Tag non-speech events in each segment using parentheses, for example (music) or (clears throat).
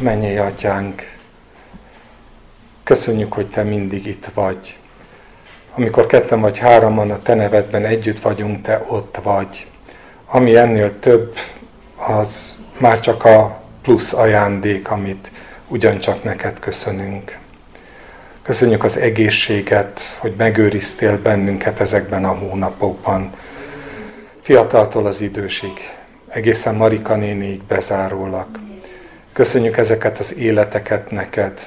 Menjél, Atyánk, köszönjük, hogy Te mindig itt vagy. Amikor ketten vagy hároman a Te nevedben együtt vagyunk, Te ott vagy. Ami ennél több, az már csak a plusz ajándék, amit ugyancsak neked köszönünk. Köszönjük az egészséget, hogy megőriztél bennünket ezekben a hónapokban. Fiataltól az idősig, egészen Marika néniig bezárólag. Köszönjük ezeket az életeket neked,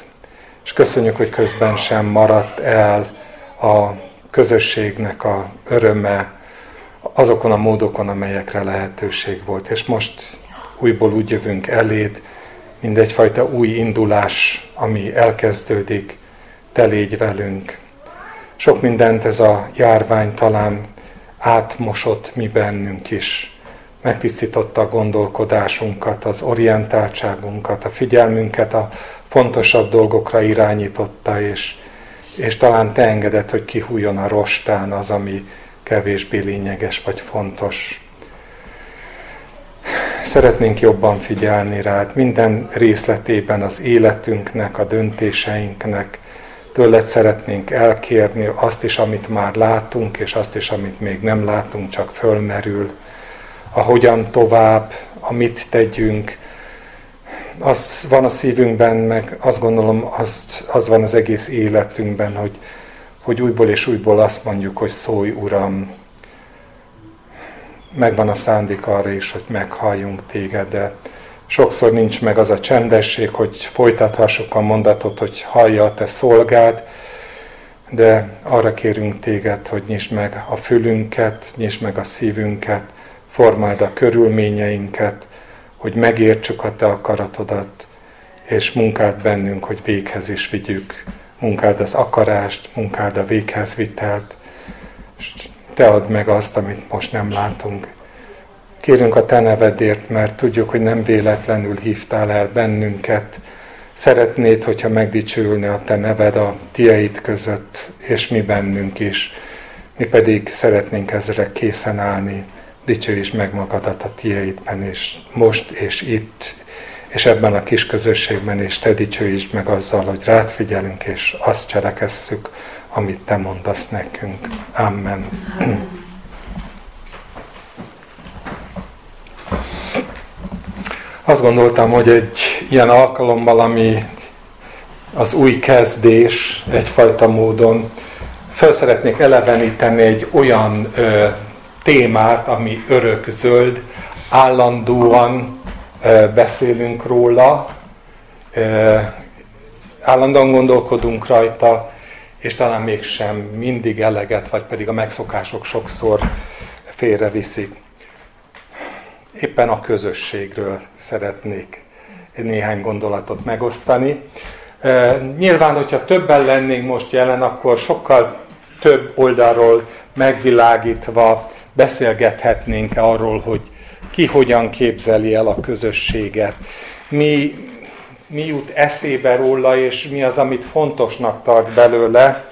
és köszönjük, hogy közben sem maradt el a közösségnek a öröme azokon a módokon, amelyekre lehetőség volt. És most újból úgy jövünk eléd, mint egyfajta új indulás, ami elkezdődik, te légy velünk. Sok mindent ez a járvány talán átmosott mi bennünk is. Megtisztította a gondolkodásunkat, az orientáltságunkat, a figyelmünket a fontosabb dolgokra irányította, és, és talán te engedett, hogy kihújjon a rostán az, ami kevésbé lényeges vagy fontos. Szeretnénk jobban figyelni rád minden részletében az életünknek, a döntéseinknek. Tőled szeretnénk elkérni azt is, amit már látunk, és azt is, amit még nem látunk, csak fölmerül. Ahogyan tovább, amit tegyünk, az van a szívünkben, meg azt gondolom, azt, az van az egész életünkben, hogy, hogy újból és újból azt mondjuk, hogy szólj Uram, megvan a szándék arra is, hogy meghalljunk téged, de sokszor nincs meg az a csendesség, hogy folytathassuk a mondatot, hogy hallja a te szolgád, de arra kérünk téged, hogy nyisd meg a fülünket, nyisd meg a szívünket, formáld a körülményeinket, hogy megértsük a te akaratodat, és munkád bennünk, hogy véghez is vigyük. Munkád az akarást, munkád a véghez vitelt, és te add meg azt, amit most nem látunk. Kérünk a Te nevedért, mert tudjuk, hogy nem véletlenül hívtál el bennünket. Szeretnéd, hogyha megdicsülne a Te neved a tiaid között, és mi bennünk is. Mi pedig szeretnénk ezre készen állni. Dicsőíts meg magadat a tiaidben, és most és itt, és ebben a kis közösségben, és Te dicsőítsd meg azzal, hogy rád figyelünk, és azt cselekesszük, amit Te mondasz nekünk. Amen. Azt gondoltam, hogy egy ilyen alkalommal, ami az új kezdés egyfajta módon, fel szeretnék eleveníteni egy olyan ö, témát, ami örökzöld, állandóan ö, beszélünk róla, állandóan gondolkodunk rajta, és talán mégsem mindig eleget, vagy pedig a megszokások sokszor félreviszik. Éppen a közösségről szeretnék néhány gondolatot megosztani. Nyilván, hogyha többen lennénk most jelen, akkor sokkal több oldalról megvilágítva beszélgethetnénk arról, hogy ki hogyan képzeli el a közösséget, mi, mi jut eszébe róla, és mi az, amit fontosnak tart belőle.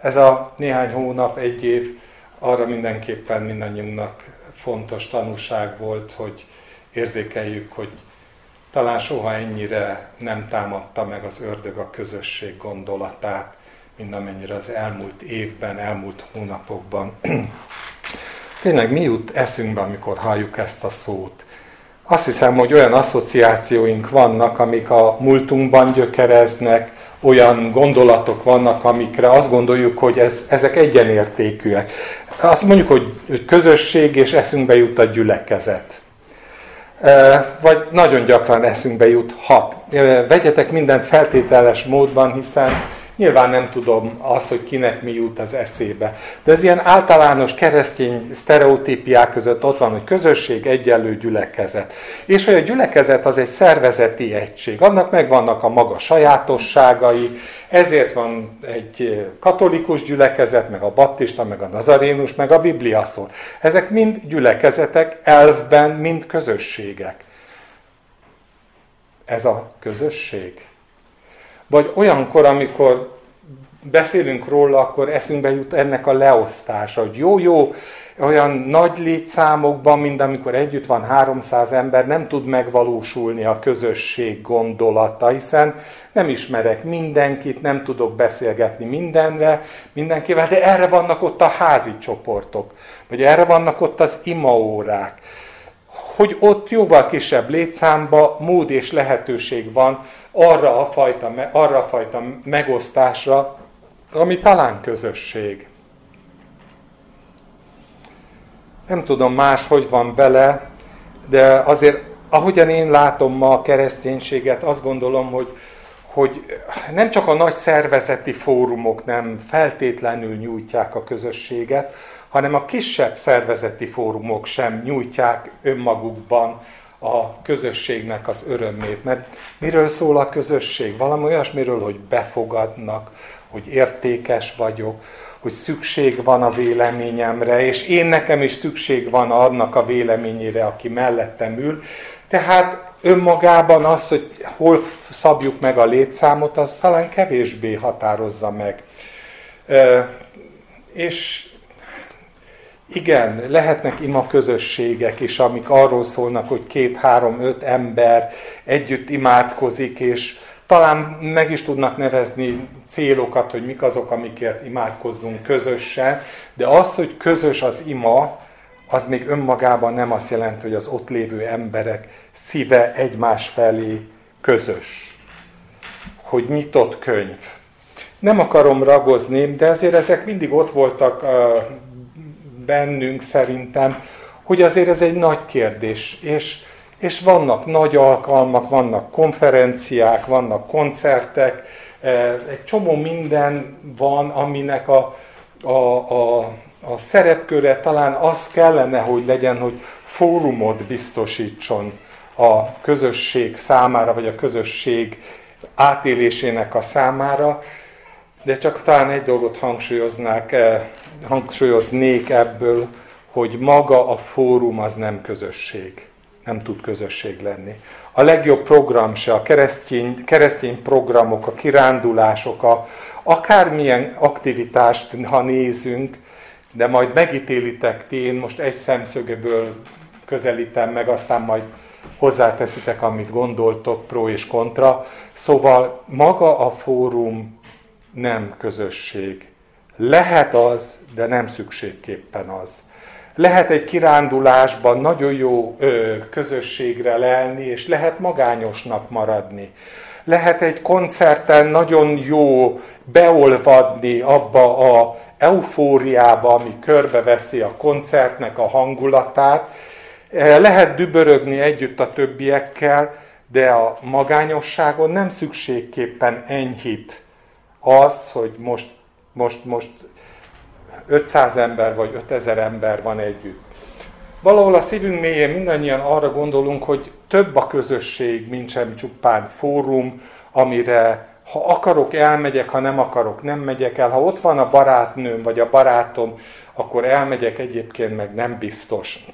Ez a néhány hónap, egy év arra mindenképpen mindannyiunknak fontos tanúság volt, hogy érzékeljük, hogy talán soha ennyire nem támadta meg az ördög a közösség gondolatát, mint amennyire az elmúlt évben, elmúlt hónapokban. (clears throat) Tényleg mi jut eszünkbe, amikor halljuk ezt a szót? Azt hiszem, hogy olyan asszociációink vannak, amik a múltunkban gyökereznek, olyan gondolatok vannak, amikre azt gondoljuk, hogy ez, ezek egyenértékűek. Azt mondjuk, hogy, hogy közösség, és eszünkbe jut a gyülekezet. Vagy nagyon gyakran eszünkbe jut hat. Vegyetek mindent feltételes módban, hiszen Nyilván nem tudom azt, hogy kinek mi jut az eszébe. De ez ilyen általános keresztény sztereotípiák között ott van, hogy közösség, egyenlő gyülekezet. És hogy a gyülekezet az egy szervezeti egység. Annak megvannak a maga sajátosságai, ezért van egy katolikus gyülekezet, meg a baptista, meg a nazarénus, meg a biblia szól. Ezek mind gyülekezetek, elvben mind közösségek. Ez a közösség. Vagy olyankor, amikor beszélünk róla, akkor eszünkbe jut ennek a leosztása, hogy jó-jó, olyan nagy létszámokban, mint amikor együtt van 300 ember, nem tud megvalósulni a közösség gondolata, hiszen nem ismerek mindenkit, nem tudok beszélgetni mindenre, mindenkivel, de erre vannak ott a házi csoportok, vagy erre vannak ott az imaórák, hogy ott jóval kisebb létszámba mód és lehetőség van arra a fajta, arra a fajta megosztásra, ami talán közösség. Nem tudom más, hogy van vele, de azért, ahogyan én látom ma a kereszténységet, azt gondolom, hogy, hogy nem csak a nagy szervezeti fórumok nem feltétlenül nyújtják a közösséget, hanem a kisebb szervezeti fórumok sem nyújtják önmagukban a közösségnek az örömét. Mert miről szól a közösség? Valami olyasmiről, hogy befogadnak, hogy értékes vagyok, hogy szükség van a véleményemre, és én nekem is szükség van annak a véleményére, aki mellettem ül. Tehát önmagában az, hogy hol szabjuk meg a létszámot, az talán kevésbé határozza meg. És igen, lehetnek ima közösségek is, amik arról szólnak, hogy két, három, öt ember együtt imádkozik, és talán meg is tudnak nevezni célokat, hogy mik azok, amikért imádkozzunk közösen, de az, hogy közös az ima, az még önmagában nem azt jelenti, hogy az ott lévő emberek szíve egymás felé közös. Hogy nyitott könyv. Nem akarom ragozni, de ezért ezek mindig ott voltak bennünk szerintem, hogy azért ez egy nagy kérdés, és, és vannak nagy alkalmak, vannak konferenciák, vannak koncertek, e, egy csomó minden van, aminek a, a, a, a szerepköre talán az kellene, hogy legyen, hogy fórumot biztosítson a közösség számára, vagy a közösség átélésének a számára, de csak talán egy dolgot hangsúlyoznák, eh, hangsúlyoznék ebből, hogy maga a fórum az nem közösség. Nem tud közösség lenni. A legjobb program se, a keresztény, keresztény programok, a kirándulások, a, akármilyen aktivitást, ha nézünk, de majd megítélitek ti, én most egy szemszögéből közelítem meg, aztán majd hozzáteszitek, amit gondoltok, pro és kontra. Szóval maga a fórum nem közösség. Lehet az, de nem szükségképpen az. Lehet egy kirándulásban nagyon jó ö, közösségre lelni, és lehet magányosnak maradni. Lehet egy koncerten nagyon jó beolvadni abba a eufóriába, ami körbeveszi a koncertnek a hangulatát. Lehet dübörögni együtt a többiekkel, de a magányosságon nem szükségképpen enyhít az, hogy most, most, most 500 ember vagy 5000 ember van együtt. Valahol a szívünk mélyén mindannyian arra gondolunk, hogy több a közösség, mint sem csupán fórum, amire ha akarok, elmegyek, ha nem akarok, nem megyek el. Ha ott van a barátnőm vagy a barátom, akkor elmegyek, egyébként meg nem biztos.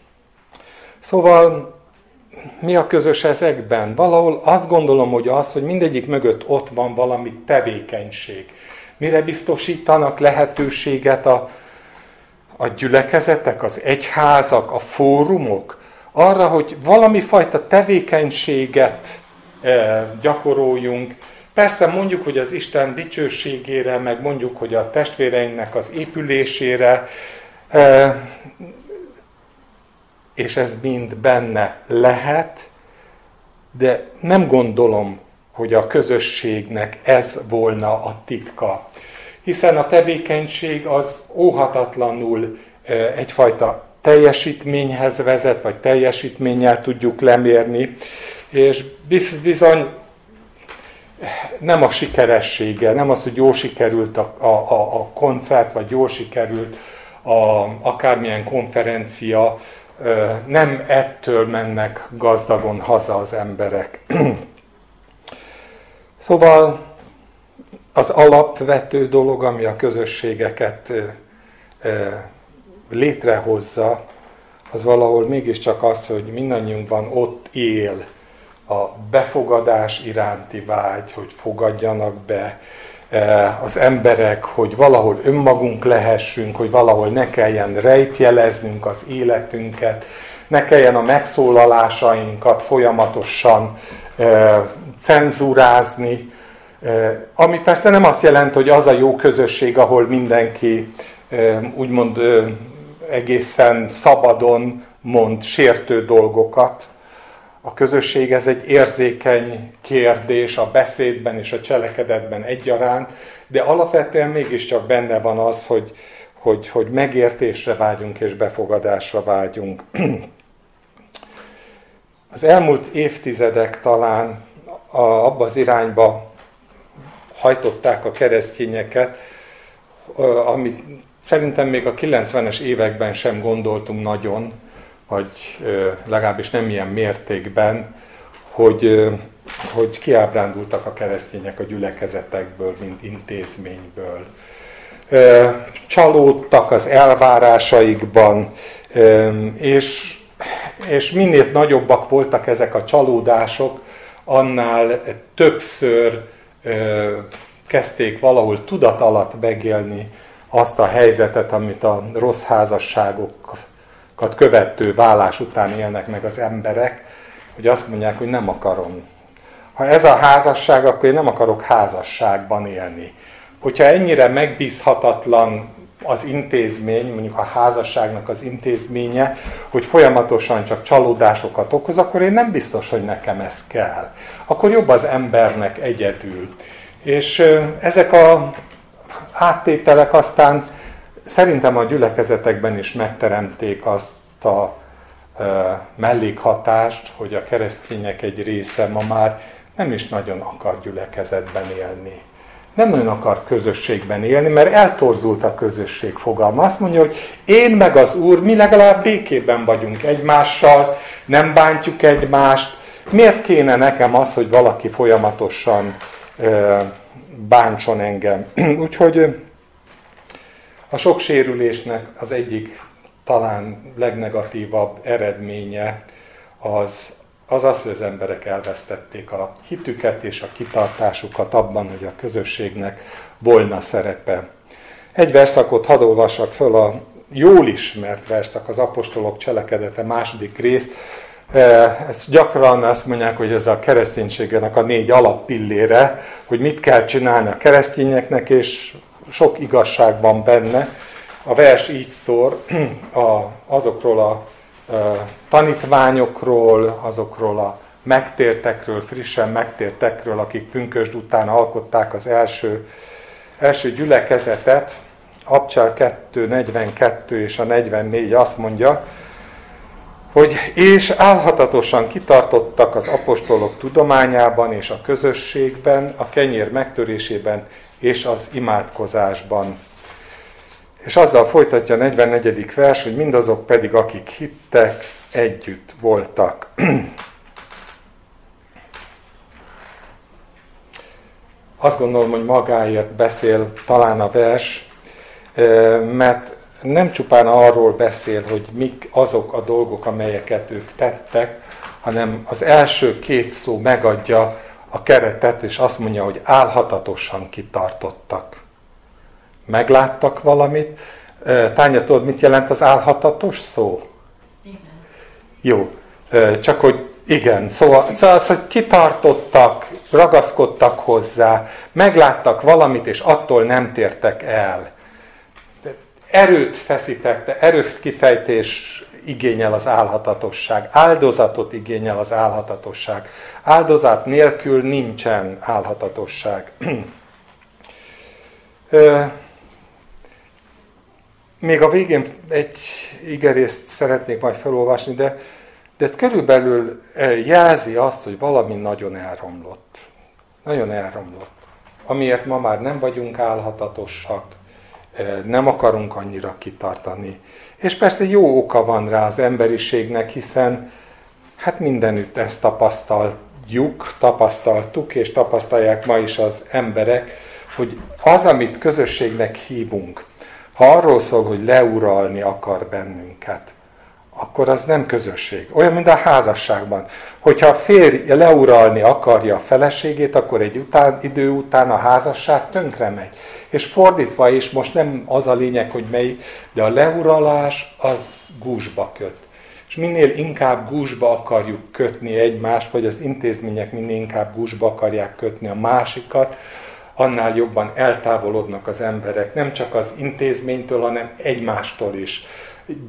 Szóval mi a közös ezekben? Valahol azt gondolom, hogy az, hogy mindegyik mögött ott van valami tevékenység. Mire biztosítanak lehetőséget a, a gyülekezetek, az egyházak, a fórumok? Arra, hogy valami fajta tevékenységet e, gyakoroljunk. Persze mondjuk, hogy az Isten dicsőségére, meg mondjuk, hogy a testvéreinknek az épülésére, e, és ez mind benne lehet, de nem gondolom, hogy a közösségnek ez volna a titka. Hiszen a tevékenység az óhatatlanul egyfajta teljesítményhez vezet, vagy teljesítménnyel tudjuk lemérni, és bizony nem a sikeressége, nem az, hogy jól sikerült a, a, a koncert, vagy jól sikerült a, akármilyen konferencia, nem ettől mennek gazdagon haza az emberek. (clears throat) szóval az alapvető dolog, ami a közösségeket létrehozza, az valahol mégiscsak az, hogy mindannyiunkban ott él a befogadás iránti vágy, hogy fogadjanak be, az emberek, hogy valahol önmagunk lehessünk, hogy valahol ne kelljen rejtjeleznünk az életünket, ne kelljen a megszólalásainkat folyamatosan cenzúrázni, ami persze nem azt jelenti, hogy az a jó közösség, ahol mindenki úgymond egészen szabadon mond sértő dolgokat. A közösség ez egy érzékeny kérdés a beszédben és a cselekedetben egyaránt, de alapvetően mégiscsak benne van az, hogy, hogy, hogy megértésre vágyunk és befogadásra vágyunk. (clears throat) Az elmúlt évtizedek talán abba az irányba hajtották a keresztényeket, amit szerintem még a 90-es években sem gondoltunk nagyon, vagy legalábbis nem ilyen mértékben, hogy, hogy kiábrándultak a keresztények a gyülekezetekből, mint intézményből. Csalódtak az elvárásaikban, és, és minél nagyobbak voltak ezek a csalódások, annál többször kezdték valahol tudat alatt megélni azt a helyzetet, amit a rossz házasságokat követő vállás után élnek meg az emberek, hogy azt mondják, hogy nem akarom. Ha ez a házasság, akkor én nem akarok házasságban élni. Hogyha ennyire megbízhatatlan az intézmény, mondjuk a házasságnak az intézménye, hogy folyamatosan csak csalódásokat okoz, akkor én nem biztos, hogy nekem ez kell. Akkor jobb az embernek egyedül. És ezek a áttételek aztán szerintem a gyülekezetekben is megteremték azt a mellékhatást, hogy a keresztények egy része ma már nem is nagyon akar gyülekezetben élni. Nem nagyon akar közösségben élni, mert eltorzult a közösség fogalma. Azt mondja, hogy én meg az Úr, mi legalább békében vagyunk egymással, nem bántjuk egymást. Miért kéne nekem az, hogy valaki folyamatosan bántson engem. (clears throat) Úgyhogy a sok sérülésnek az egyik talán legnegatívabb eredménye az az, az hogy az emberek elvesztették a hitüket és a kitartásukat abban, hogy a közösségnek volna szerepe. Egy verszakot hadd olvassak föl a jól ismert verszak, az apostolok cselekedete második rész, ezt gyakran azt mondják, hogy ez a kereszténységnek a négy alappillére, hogy mit kell csinálni a keresztényeknek, és sok igazság van benne. A vers így szól (clears throat) a, azokról a tanítványokról, azokról a megtértekről, frissen megtértekről, akik pünkösd után alkották az első, első gyülekezetet. Abcsál 2, 42 és a 44 azt mondja, hogy és álhatatosan kitartottak az apostolok tudományában és a közösségben, a kenyér megtörésében és az imádkozásban. És azzal folytatja a 44. vers, hogy mindazok pedig, akik hittek, együtt voltak. (clears throat) Azt gondolom, hogy magáért beszél talán a vers, mert nem csupán arról beszél, hogy mik azok a dolgok, amelyeket ők tettek, hanem az első két szó megadja a keretet, és azt mondja, hogy álhatatosan kitartottak. Megláttak valamit. Tánya, tudod, mit jelent az álhatatos szó? Igen. Jó, csak hogy igen, szóval, szóval az, hogy kitartottak, ragaszkodtak hozzá, megláttak valamit, és attól nem tértek el erőt feszítette, erőt kifejtés igényel az álhatatosság, áldozatot igényel az álhatatosság. Áldozat nélkül nincsen álhatatosság. (clears throat) Még a végén egy igerészt szeretnék majd felolvasni, de, de körülbelül jelzi azt, hogy valami nagyon elromlott. Nagyon elromlott. Amiért ma már nem vagyunk álhatatosak, nem akarunk annyira kitartani. És persze jó oka van rá az emberiségnek, hiszen hát mindenütt ezt tapasztaljuk, tapasztaltuk, és tapasztalják ma is az emberek, hogy az, amit közösségnek hívunk, ha arról szól, hogy leuralni akar bennünket, akkor az nem közösség. Olyan, mint a házasságban. Hogyha a férj leuralni akarja a feleségét, akkor egy után, idő után a házasság tönkre megy. És fordítva is, most nem az a lényeg, hogy melyik, de a leuralás az gúzsba köt. És minél inkább gúzsba akarjuk kötni egymást, vagy az intézmények minél inkább gúzsba akarják kötni a másikat, annál jobban eltávolodnak az emberek, nem csak az intézménytől, hanem egymástól is.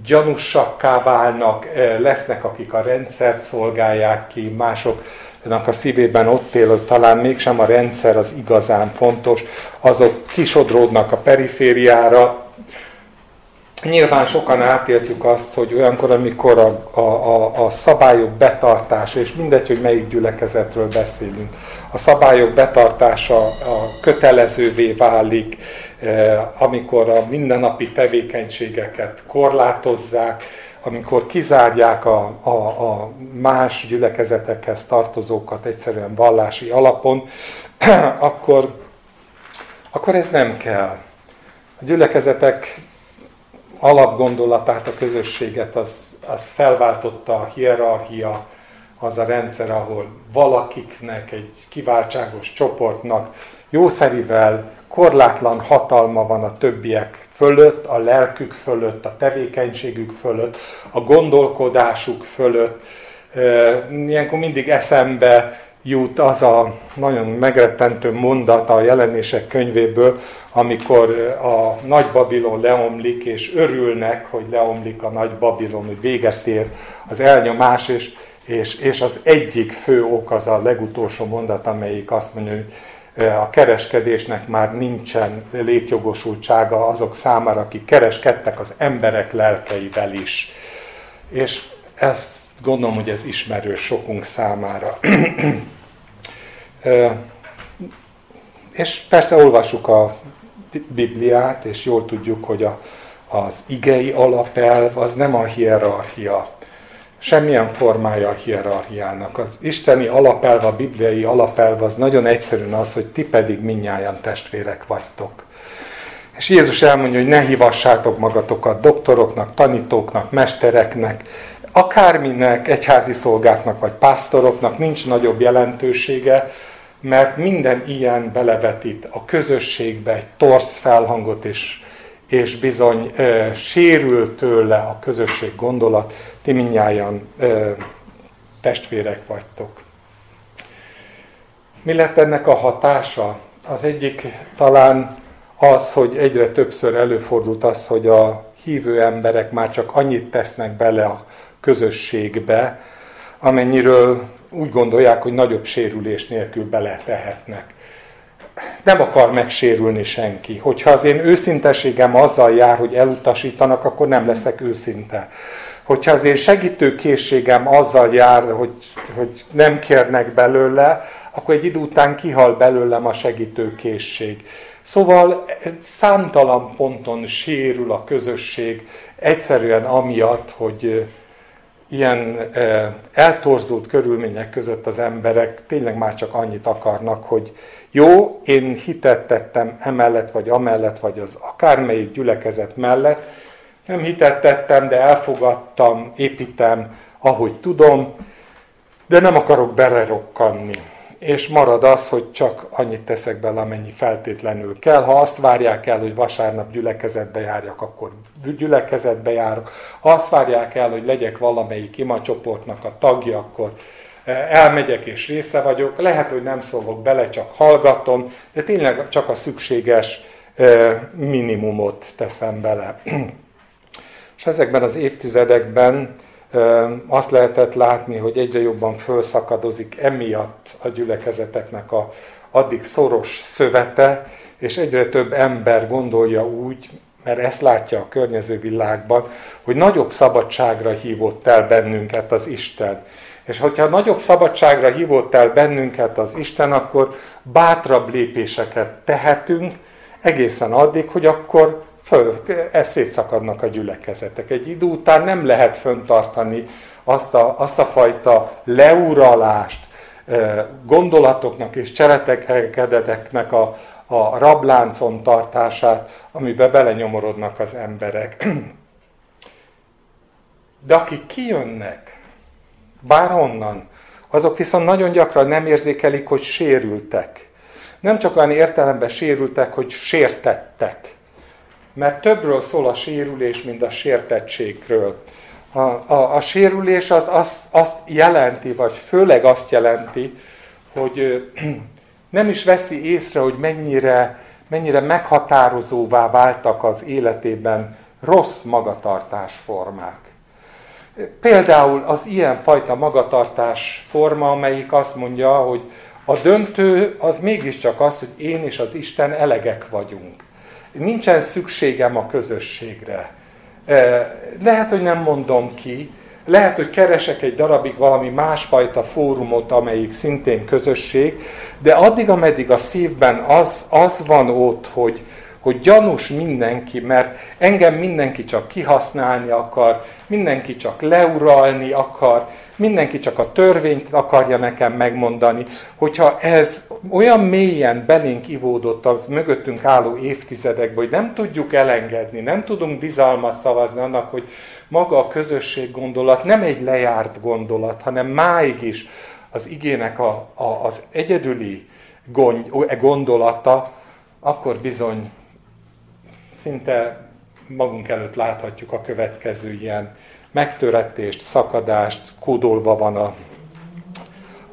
Gyanúsakká válnak, eh, lesznek, akik a rendszert szolgálják ki, másoknak a szívében ott él, hogy talán mégsem a rendszer az igazán fontos, azok kisodródnak a perifériára, Nyilván sokan átéltük azt, hogy olyankor, amikor a, a, a, a szabályok betartása, és mindegy, hogy melyik gyülekezetről beszélünk, a szabályok betartása a kötelezővé válik, e, amikor a mindennapi tevékenységeket korlátozzák, amikor kizárják a, a, a más gyülekezetekhez tartozókat egyszerűen vallási alapon, (clears throat) akkor, akkor ez nem kell. A gyülekezetek alapgondolatát, a közösséget, az, az felváltotta a hierarchia, az a rendszer, ahol valakiknek, egy kiváltságos csoportnak jószerivel korlátlan hatalma van a többiek fölött, a lelkük fölött, a tevékenységük fölött, a gondolkodásuk fölött. Ilyenkor mindig eszembe jut az a nagyon megrettentő mondata a jelenések könyvéből, amikor a nagy Babilon leomlik, és örülnek, hogy leomlik a nagy Babilon, hogy véget ér az elnyomás, és, és, és az egyik fő ok az a legutolsó mondat, amelyik azt mondja, hogy a kereskedésnek már nincsen létjogosultsága azok számára, akik kereskedtek az emberek lelkeivel is. És ezt gondolom, hogy ez ismerős sokunk számára. (clears throat) és persze olvassuk a Bibliát, és jól tudjuk, hogy a, az igei alapelv az nem a hierarchia. Semmilyen formája a hierarchiának. Az isteni alapelv, a bibliai alapelv az nagyon egyszerűen az, hogy ti pedig minnyáján testvérek vagytok. És Jézus elmondja, hogy ne hívassátok magatokat doktoroknak, tanítóknak, mestereknek, akárminek, egyházi szolgáknak vagy pásztoroknak nincs nagyobb jelentősége, mert minden ilyen belevetít a közösségbe egy torsz felhangot is, és bizony e, sérül tőle a közösség gondolat, ti mindnyájan e, testvérek vagytok. Mi lett ennek a hatása? Az egyik talán az, hogy egyre többször előfordult az, hogy a hívő emberek már csak annyit tesznek bele a közösségbe, amennyiről úgy gondolják, hogy nagyobb sérülés nélkül beletehetnek. Nem akar megsérülni senki. Hogyha az én őszinteségem azzal jár, hogy elutasítanak, akkor nem leszek őszinte. Hogyha az én segítőkészségem azzal jár, hogy, hogy nem kérnek belőle, akkor egy idő után kihal belőlem a segítőkészség. Szóval számtalan ponton sérül a közösség, egyszerűen amiatt, hogy ilyen eltorzult körülmények között az emberek tényleg már csak annyit akarnak, hogy jó, én hitet tettem emellett, vagy amellett, vagy az akármelyik gyülekezet mellett, nem hitet tettem, de elfogadtam, építem, ahogy tudom, de nem akarok belerokkanni és marad az, hogy csak annyit teszek bele, amennyi feltétlenül kell. Ha azt várják el, hogy vasárnap gyülekezetbe járjak, akkor gyülekezetbe járok. Ha azt várják el, hogy legyek valamelyik imacsoportnak a tagja, akkor eh, elmegyek és része vagyok. Lehet, hogy nem szólok bele, csak hallgatom, de tényleg csak a szükséges eh, minimumot teszem bele. (clears throat) És ezekben az évtizedekben azt lehetett látni, hogy egyre jobban fölszakadozik emiatt a gyülekezeteknek a addig szoros szövete, és egyre több ember gondolja úgy, mert ezt látja a környező világban, hogy nagyobb szabadságra hívott el bennünket az Isten. És hogyha nagyobb szabadságra hívott el bennünket az Isten, akkor bátrabb lépéseket tehetünk, egészen addig, hogy akkor föl, szétszakadnak a gyülekezetek. Egy idő után nem lehet föntartani azt a, azt a fajta leuralást, gondolatoknak és cselekedeteknek a, a rabláncon tartását, amiben belenyomorodnak az emberek. (clears throat) De akik kijönnek, bárhonnan, azok viszont nagyon gyakran nem érzékelik, hogy sérültek. Nem csak olyan értelemben sérültek, hogy sértettek. Mert többről szól a sérülés, mint a sértettségről. A, a, a sérülés az, az azt jelenti, vagy főleg azt jelenti, hogy (clears throat) nem is veszi észre, hogy mennyire, mennyire meghatározóvá váltak az életében rossz magatartásformák. Például az ilyen fajta magatartás forma, amelyik azt mondja, hogy a döntő az mégiscsak az, hogy én és az Isten elegek vagyunk. Nincsen szükségem a közösségre. Lehet, hogy nem mondom ki, lehet, hogy keresek egy darabig valami másfajta fórumot, amelyik szintén közösség, de addig, ameddig a szívben az, az van ott, hogy, hogy gyanús mindenki, mert engem mindenki csak kihasználni akar, mindenki csak leuralni akar, mindenki csak a törvényt akarja nekem megmondani, hogyha ez olyan mélyen belénk ivódott az mögöttünk álló évtizedekben, hogy nem tudjuk elengedni, nem tudunk bizalmat szavazni annak, hogy maga a közösség gondolat nem egy lejárt gondolat, hanem máig is az igének a, a, az egyedüli gondolata, akkor bizony szinte magunk előtt láthatjuk a következő ilyen megtörettést, szakadást, kódolva van a,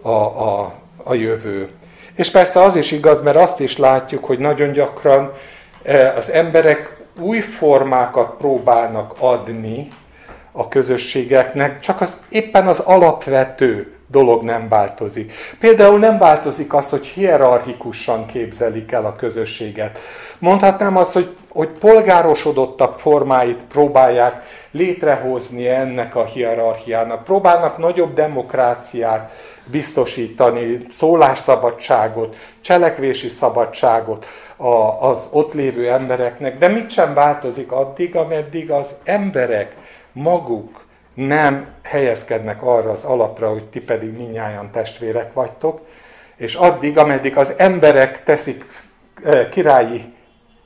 a, a, a jövő. És persze az is igaz, mert azt is látjuk, hogy nagyon gyakran e, az emberek új formákat próbálnak adni a közösségeknek, csak az éppen az alapvető dolog nem változik. Például nem változik az, hogy hierarchikusan képzelik el a közösséget. Mondhatnám azt, hogy, hogy polgárosodottabb formáit próbálják létrehozni ennek a hierarchiának. Próbálnak nagyobb demokráciát biztosítani, szólásszabadságot, cselekvési szabadságot az ott lévő embereknek, de mit sem változik addig, ameddig az emberek maguk nem helyezkednek arra az alapra, hogy ti pedig minnyáján testvérek vagytok, és addig, ameddig az emberek teszik eh, királyi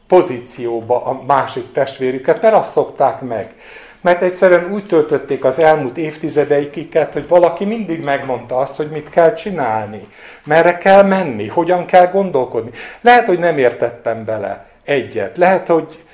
pozícióba a másik testvérüket, mert azt szokták meg. Mert egyszerűen úgy töltötték az elmúlt évtizedeiket, hogy valaki mindig megmondta azt, hogy mit kell csinálni, merre kell menni, hogyan kell gondolkodni. Lehet, hogy nem értettem bele egyet, lehet, hogy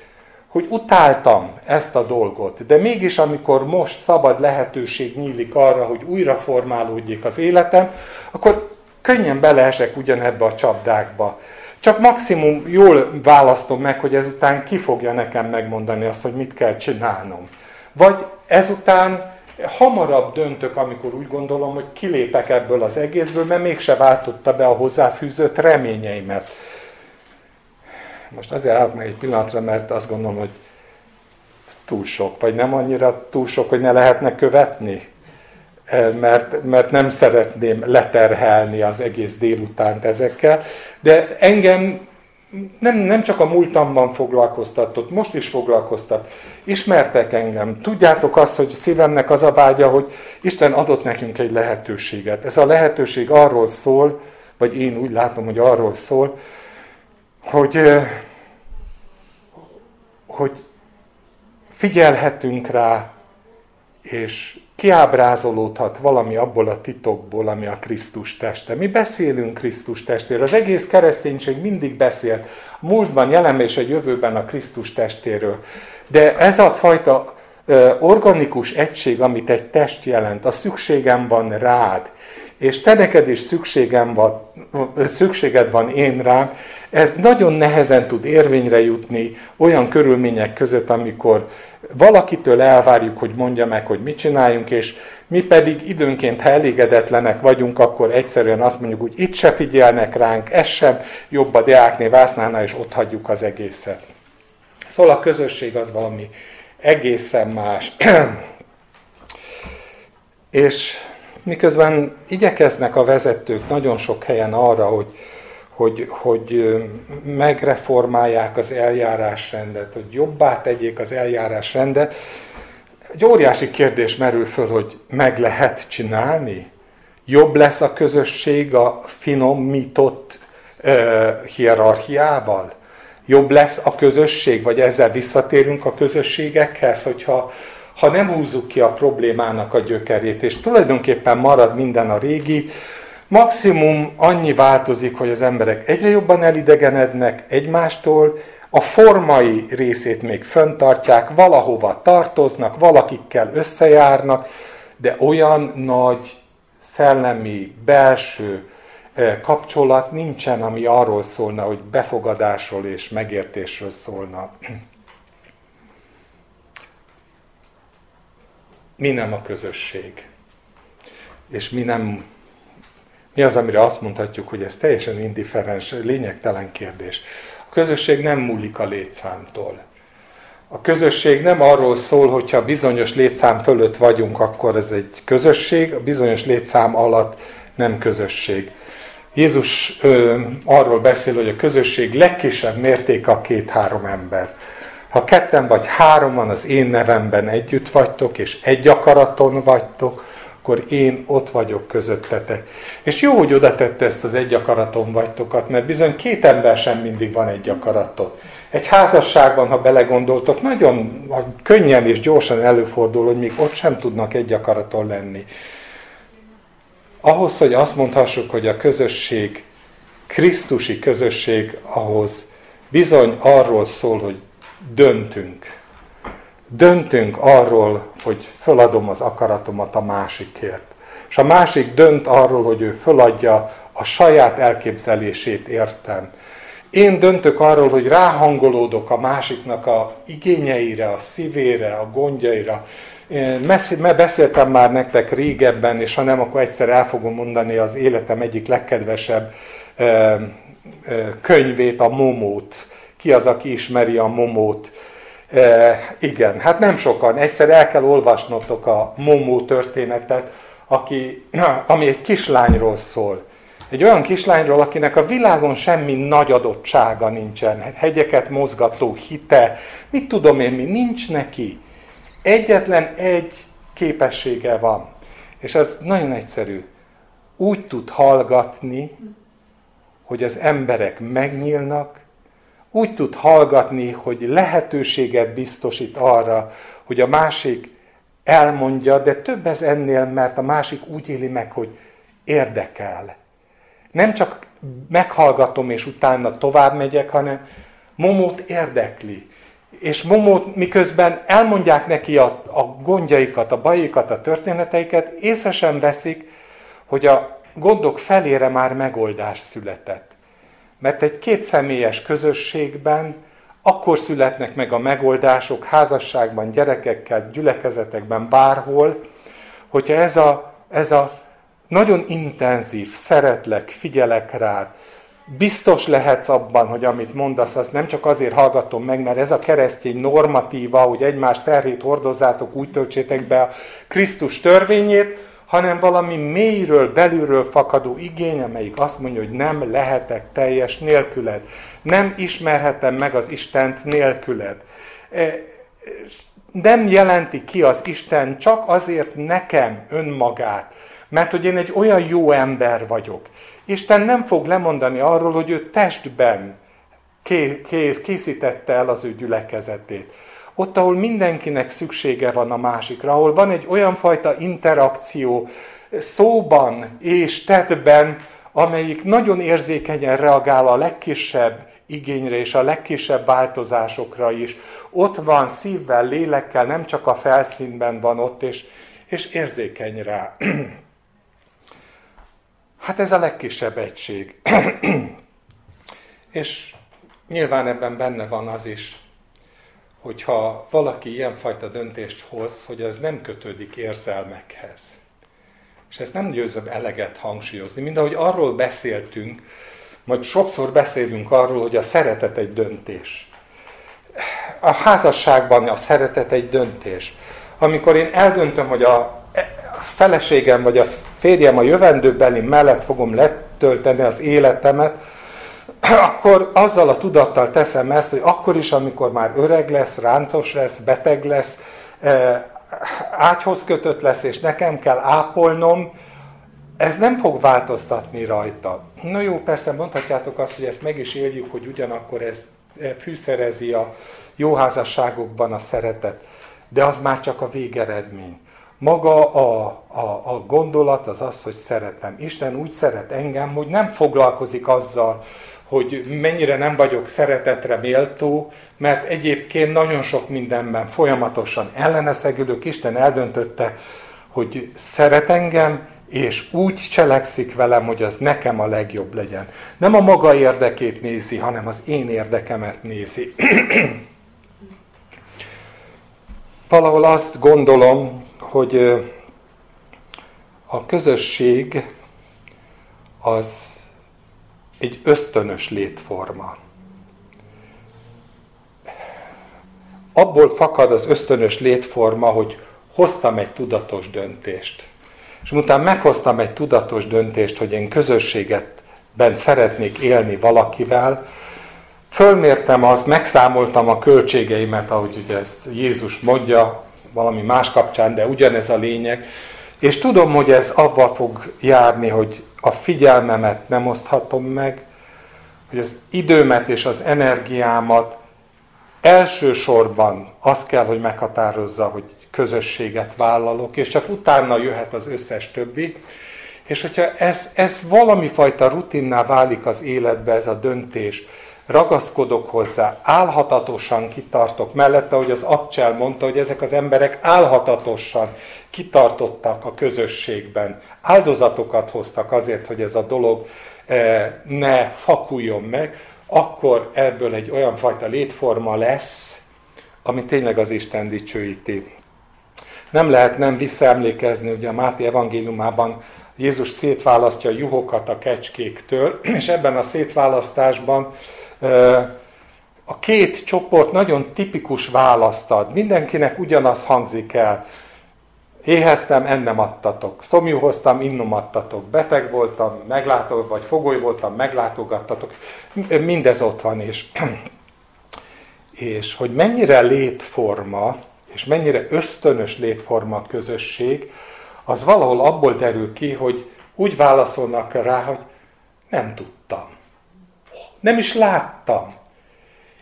hogy utáltam ezt a dolgot, de mégis amikor most szabad lehetőség nyílik arra, hogy újra formálódjék az életem, akkor könnyen beleesek ugyanebbe a csapdákba. Csak maximum jól választom meg, hogy ezután ki fogja nekem megmondani azt, hogy mit kell csinálnom. Vagy ezután hamarabb döntök, amikor úgy gondolom, hogy kilépek ebből az egészből, mert mégse váltotta be a hozzáfűzött reményeimet. Most azért állok meg egy pillanatra, mert azt gondolom, hogy túl sok, vagy nem annyira túl sok, hogy ne lehetne követni. Mert, mert nem szeretném leterhelni az egész délutánt ezekkel. De engem nem, nem csak a múltamban foglalkoztatott, most is foglalkoztat. Ismertek engem. Tudjátok azt, hogy szívemnek az a vágya, hogy Isten adott nekünk egy lehetőséget. Ez a lehetőség arról szól, vagy én úgy látom, hogy arról szól, hogy, hogy figyelhetünk rá, és kiábrázolódhat valami abból a titokból, ami a Krisztus teste. Mi beszélünk Krisztus testéről. Az egész kereszténység mindig beszélt múltban, jelenben és a jövőben a Krisztus testéről. De ez a fajta organikus egység, amit egy test jelent, a szükségem van rád, és te neked is szükségem van, szükséged van én rám, ez nagyon nehezen tud érvényre jutni olyan körülmények között, amikor valakitől elvárjuk, hogy mondja meg, hogy mit csináljunk, és mi pedig időnként, ha elégedetlenek vagyunk, akkor egyszerűen azt mondjuk, hogy itt se figyelnek ránk, ez sem jobb a Deákné Vásznánál, és ott hagyjuk az egészet. Szóval a közösség az valami egészen más. (clears throat) és miközben igyekeznek a vezetők nagyon sok helyen arra, hogy, hogy, hogy megreformálják az eljárásrendet, hogy jobbá tegyék az eljárásrendet, egy óriási kérdés merül föl, hogy meg lehet csinálni? Jobb lesz a közösség a finomított uh, hierarchiával? Jobb lesz a közösség, vagy ezzel visszatérünk a közösségekhez, hogyha ha nem húzzuk ki a problémának a gyökerét, és tulajdonképpen marad minden a régi, maximum annyi változik, hogy az emberek egyre jobban elidegenednek egymástól, a formai részét még föntartják, valahova tartoznak, valakikkel összejárnak, de olyan nagy szellemi, belső kapcsolat nincsen, ami arról szólna, hogy befogadásról és megértésről szólna. Mi nem a közösség? És mi nem mi az, amire azt mondhatjuk, hogy ez teljesen indifferens, lényegtelen kérdés. A közösség nem múlik a létszámtól. A közösség nem arról szól, hogyha bizonyos létszám fölött vagyunk, akkor ez egy közösség, a bizonyos létszám alatt nem közösség. Jézus ö, arról beszél, hogy a közösség legkisebb mértéke a két-három ember. Ha ketten vagy hároman az én nevemben együtt vagytok, és egy akaraton vagytok, akkor én ott vagyok közöttetek. És jó, hogy oda tette ezt az egy akaraton vagytokat, mert bizony két ember sem mindig van egy akaratot. Egy házasságban, ha belegondoltok, nagyon könnyen és gyorsan előfordul, hogy még ott sem tudnak egy akaraton lenni. Ahhoz, hogy azt mondhassuk, hogy a közösség, Krisztusi közösség, ahhoz bizony arról szól, hogy döntünk döntünk arról, hogy föladom az akaratomat a másikért. És a másik dönt arról, hogy ő föladja a saját elképzelését értem. Én döntök arról, hogy ráhangolódok a másiknak a igényeire, a szívére, a gondjaira. Mert beszéltem már nektek régebben, és ha nem, akkor egyszer el fogom mondani az életem egyik legkedvesebb könyvét, a Momót. Ki az, aki ismeri a Momót? E, igen, hát nem sokan. Egyszer el kell olvasnotok a Momó történetet, aki, ami egy kislányról szól. Egy olyan kislányról, akinek a világon semmi nagy adottsága nincsen. Hegyeket mozgató hite, mit tudom én mi, nincs neki. Egyetlen egy képessége van. És ez nagyon egyszerű. Úgy tud hallgatni, hogy az emberek megnyílnak, úgy tud hallgatni, hogy lehetőséget biztosít arra, hogy a másik elmondja, de több ez ennél, mert a másik úgy éli meg, hogy érdekel. Nem csak meghallgatom, és utána tovább megyek, hanem Momót érdekli. És Momót miközben elmondják neki a, a gondjaikat, a bajaikat, a történeteiket, észre sem veszik, hogy a gondok felére már megoldás született. Mert egy kétszemélyes közösségben akkor születnek meg a megoldások házasságban, gyerekekkel, gyülekezetekben, bárhol, hogyha ez a, ez a nagyon intenzív, szeretlek, figyelek rád, biztos lehetsz abban, hogy amit mondasz, azt nem csak azért hallgatom meg, mert ez a keresztény normatíva, hogy egymás terhét hordozzátok, úgy töltsétek be a Krisztus törvényét, hanem valami mélyről, belülről fakadó igény, amelyik azt mondja, hogy nem lehetek teljes nélküled. Nem ismerhetem meg az Istent nélküled. E, nem jelenti ki az Isten csak azért nekem önmagát, mert hogy én egy olyan jó ember vagyok. Isten nem fog lemondani arról, hogy ő testben készítette el az ő gyülekezetét ott, ahol mindenkinek szüksége van a másikra, ahol van egy olyan fajta interakció szóban és tettben, amelyik nagyon érzékenyen reagál a legkisebb igényre és a legkisebb változásokra is. Ott van szívvel, lélekkel, nem csak a felszínben van ott, és, és érzékeny rá. (clears throat) Hát ez a legkisebb egység. (clears throat) és nyilván ebben benne van az is, hogyha valaki ilyenfajta döntést hoz, hogy ez nem kötődik érzelmekhez. És ezt nem győzöm eleget hangsúlyozni, mint ahogy arról beszéltünk, majd sokszor beszélünk arról, hogy a szeretet egy döntés. A házasságban a szeretet egy döntés. Amikor én eldöntöm, hogy a feleségem vagy a férjem a jövendőbeli mellett fogom letölteni az életemet, (clears throat) akkor azzal a tudattal teszem ezt, hogy akkor is, amikor már öreg lesz, ráncos lesz, beteg lesz, eh, ágyhoz kötött lesz, és nekem kell ápolnom, ez nem fog változtatni rajta. Na jó, persze mondhatjátok azt, hogy ezt meg is éljük, hogy ugyanakkor ez eh, fűszerezi a jó házasságokban a szeretet. de az már csak a végeredmény. Maga a, a, a gondolat az az, hogy szeretem. Isten úgy szeret engem, hogy nem foglalkozik azzal, hogy mennyire nem vagyok szeretetre méltó, mert egyébként nagyon sok mindenben folyamatosan elleneszegülök. Isten eldöntötte, hogy szeret engem, és úgy cselekszik velem, hogy az nekem a legjobb legyen. Nem a maga érdekét nézi, hanem az én érdekemet nézi. (clears throat) Valahol azt gondolom, hogy a közösség az egy ösztönös létforma. Abból fakad az ösztönös létforma, hogy hoztam egy tudatos döntést. És utána meghoztam egy tudatos döntést, hogy én közösségetben szeretnék élni valakivel, fölmértem azt, megszámoltam a költségeimet, ahogy ugye ezt Jézus mondja, valami más kapcsán, de ugyanez a lényeg, és tudom, hogy ez avval fog járni, hogy a figyelmemet nem oszthatom meg, hogy az időmet és az energiámat elsősorban az kell, hogy meghatározza, hogy közösséget vállalok, és csak utána jöhet az összes többi. És hogyha ez, ez valami fajta rutinná válik az életbe, ez a döntés, ragaszkodok hozzá, álhatatosan kitartok. Mellette, hogy az Abcsel mondta, hogy ezek az emberek álhatatosan kitartottak a közösségben, áldozatokat hoztak azért, hogy ez a dolog eh, ne fakuljon meg, akkor ebből egy olyan fajta létforma lesz, ami tényleg az Isten dicsőíti. Nem lehet nem visszaemlékezni, ugye a Máté evangéliumában Jézus szétválasztja a juhokat a kecskéktől, (clears throat) és ebben a szétválasztásban a két csoport nagyon tipikus választ ad. Mindenkinek ugyanaz hangzik el. Éheztem, ennem adtatok. Szomjú hoztam, innom adtatok. Beteg voltam, meglátó, vagy fogoly voltam, meglátogattatok. Mindez ott van, és, és hogy mennyire létforma, és mennyire ösztönös létforma a közösség, az valahol abból derül ki, hogy úgy válaszolnak rá, hogy nem tudtam. Nem is láttam.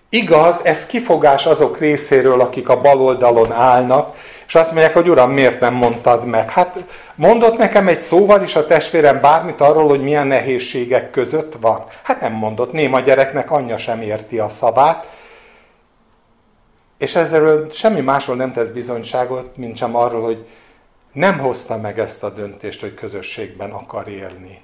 Igaz, ez kifogás azok részéről, akik a bal oldalon állnak, és azt mondják, hogy Uram, miért nem mondtad meg? Hát mondott nekem egy szóval is a testvérem bármit arról, hogy milyen nehézségek között van? Hát nem mondott, néma gyereknek anyja sem érti a szavát, és ezzel semmi másról nem tesz bizonyságot, mint sem arról, hogy nem hozta meg ezt a döntést, hogy közösségben akar élni.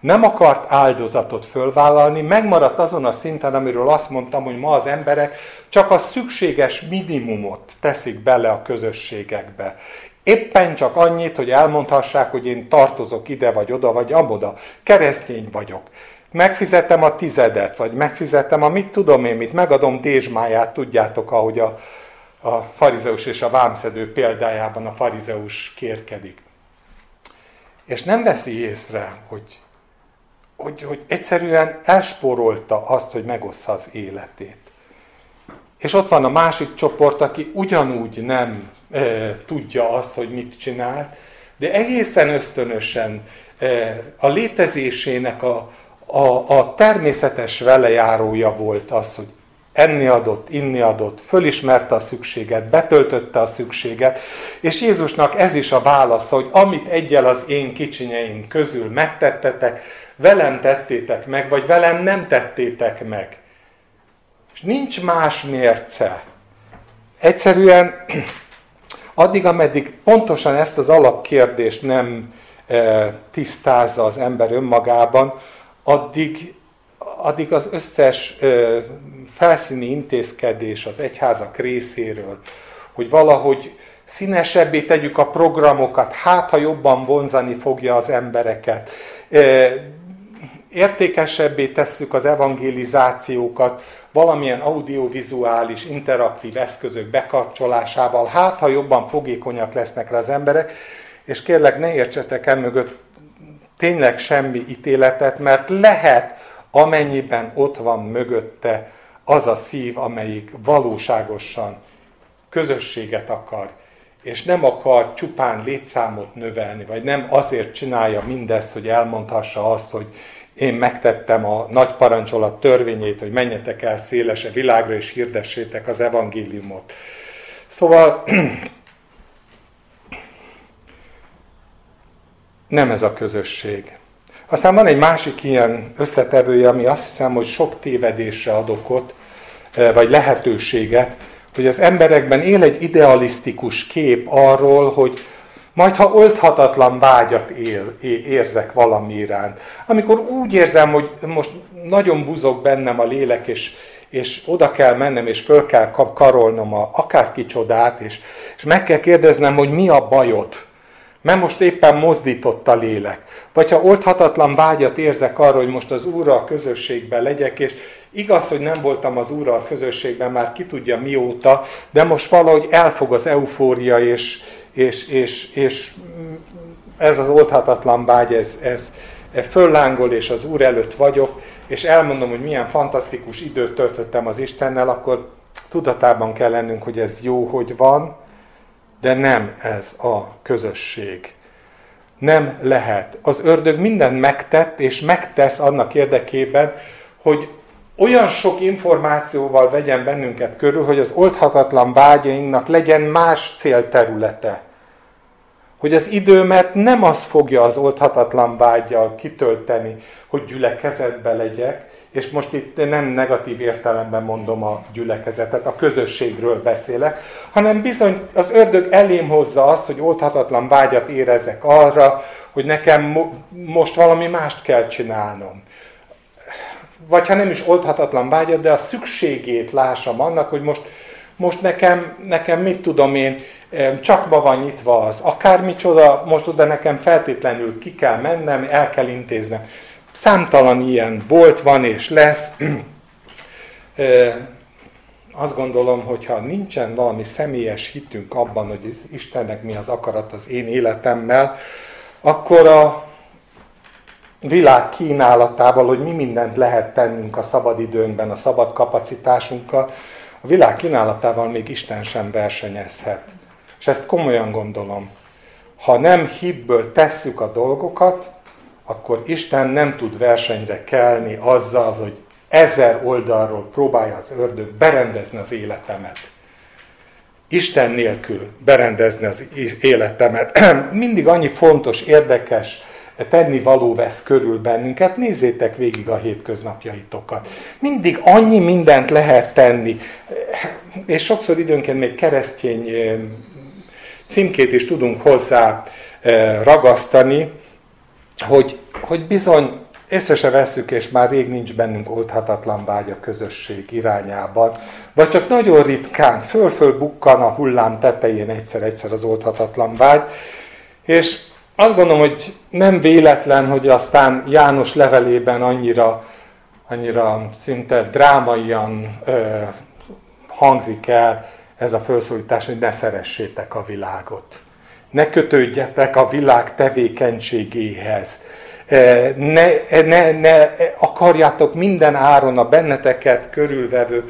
Nem akart áldozatot fölvállalni, megmaradt azon a szinten, amiről azt mondtam, hogy ma az emberek csak a szükséges minimumot teszik bele a közösségekbe. Éppen csak annyit, hogy elmondhassák, hogy én tartozok ide vagy oda vagy amoda, keresztény vagyok megfizetem a tizedet, vagy megfizetem a mit tudom én mit, megadom dézsmáját, tudjátok, ahogy a, a farizeus és a vámszedő példájában a farizeus kérkedik. És nem veszi észre, hogy, hogy, hogy egyszerűen elspórolta azt, hogy megossza az életét. És ott van a másik csoport, aki ugyanúgy nem e, tudja azt, hogy mit csinált, de egészen ösztönösen e, a létezésének a, a, a természetes velejárója volt az, hogy enni adott, inni adott, fölismerte a szükséget, betöltötte a szükséget, és Jézusnak ez is a válasz, hogy amit egyel az én kicsinyeim közül megtettetek, velem tettétek meg, vagy velem nem tettétek meg. És nincs más mérce. Egyszerűen (clears throat) addig, ameddig pontosan ezt az alapkérdést nem e, tisztázza az ember önmagában, addig, addig az összes ö, felszíni intézkedés az egyházak részéről, hogy valahogy színesebbé tegyük a programokat, hát ha jobban vonzani fogja az embereket, ö, értékesebbé tesszük az evangelizációkat, valamilyen audiovizuális, interaktív eszközök bekapcsolásával, hát ha jobban fogékonyak lesznek rá az emberek, és kérlek ne értsetek el mögött tényleg semmi ítéletet, mert lehet, amennyiben ott van mögötte az a szív, amelyik valóságosan közösséget akar, és nem akar csupán létszámot növelni, vagy nem azért csinálja mindezt, hogy elmondhassa azt, hogy én megtettem a nagy parancsolat törvényét, hogy menjetek el szélese világra, és hirdessétek az evangéliumot. Szóval (clears throat) nem ez a közösség. Aztán van egy másik ilyen összetevője, ami azt hiszem, hogy sok tévedésre ad okot, e, vagy lehetőséget, hogy az emberekben él egy idealisztikus kép arról, hogy majd ha oldhatatlan vágyat él, érzek valami iránt, amikor úgy érzem, hogy most nagyon buzog bennem a lélek, és, és oda kell mennem, és föl kell karolnom a, akár kicsodát, és, és meg kell kérdeznem, hogy mi a bajod, mert most éppen mozdított a lélek. Vagy ha oldhatatlan vágyat érzek arra, hogy most az Úrra a közösségben legyek, és igaz, hogy nem voltam az Úrra a közösségben már ki tudja mióta, de most valahogy elfog az eufória, és, és, és, és ez az oldhatatlan vágy, ez, ez, ez föllángol, és az Úr előtt vagyok, és elmondom, hogy milyen fantasztikus időt töltöttem az Istennel, akkor tudatában kell lennünk, hogy ez jó, hogy van, de nem ez a közösség. Nem lehet. Az ördög mindent megtett és megtesz annak érdekében, hogy olyan sok információval vegyen bennünket körül, hogy az oldhatatlan vágyainknak legyen más célterülete. Hogy az időmet nem az fogja az oldhatatlan vágyjal kitölteni, hogy gyülekezetbe legyek, és most itt nem negatív értelemben mondom a gyülekezetet, a közösségről beszélek, hanem bizony az ördög elém hozza azt, hogy oldhatatlan vágyat érezek arra, hogy nekem mo- most valami mást kell csinálnom. Vagy ha nem is oldhatatlan vágyat, de a szükségét lássam annak, hogy most, most nekem, nekem mit tudom én, csak ma van nyitva az akármicsoda, most oda nekem feltétlenül ki kell mennem, el kell intéznem. Számtalan ilyen volt, van és lesz. (clears throat) Azt gondolom, hogy ha nincsen valami személyes hitünk abban, hogy az Istennek mi az akarat az én életemmel, akkor a világ kínálatával, hogy mi mindent lehet tennünk a szabadidőnkben, a szabad kapacitásunkkal, a világ kínálatával még Isten sem versenyezhet. És ezt komolyan gondolom. Ha nem hitből tesszük a dolgokat, akkor Isten nem tud versenyre kelni azzal, hogy ezer oldalról próbálja az ördög berendezni az életemet. Isten nélkül berendezni az életemet. (clears throat) Mindig annyi fontos, érdekes, tenni való vesz körül bennünket, nézzétek végig a hétköznapjaitokat. Mindig annyi mindent lehet tenni, és sokszor időnként még keresztény címkét is tudunk hozzá ragasztani, hogy, hogy bizony észre se veszük, és már rég nincs bennünk oldhatatlan vágy a közösség irányában, vagy csak nagyon ritkán föl-föl bukkan a hullám tetején egyszer-egyszer az oldhatatlan vágy, és azt gondolom, hogy nem véletlen, hogy aztán János levelében annyira, annyira szinte drámaian ö, hangzik el ez a felszólítás, hogy ne szeressétek a világot ne kötődjetek a világ tevékenységéhez. Ne, ne, ne akarjátok minden áron a benneteket körülvevő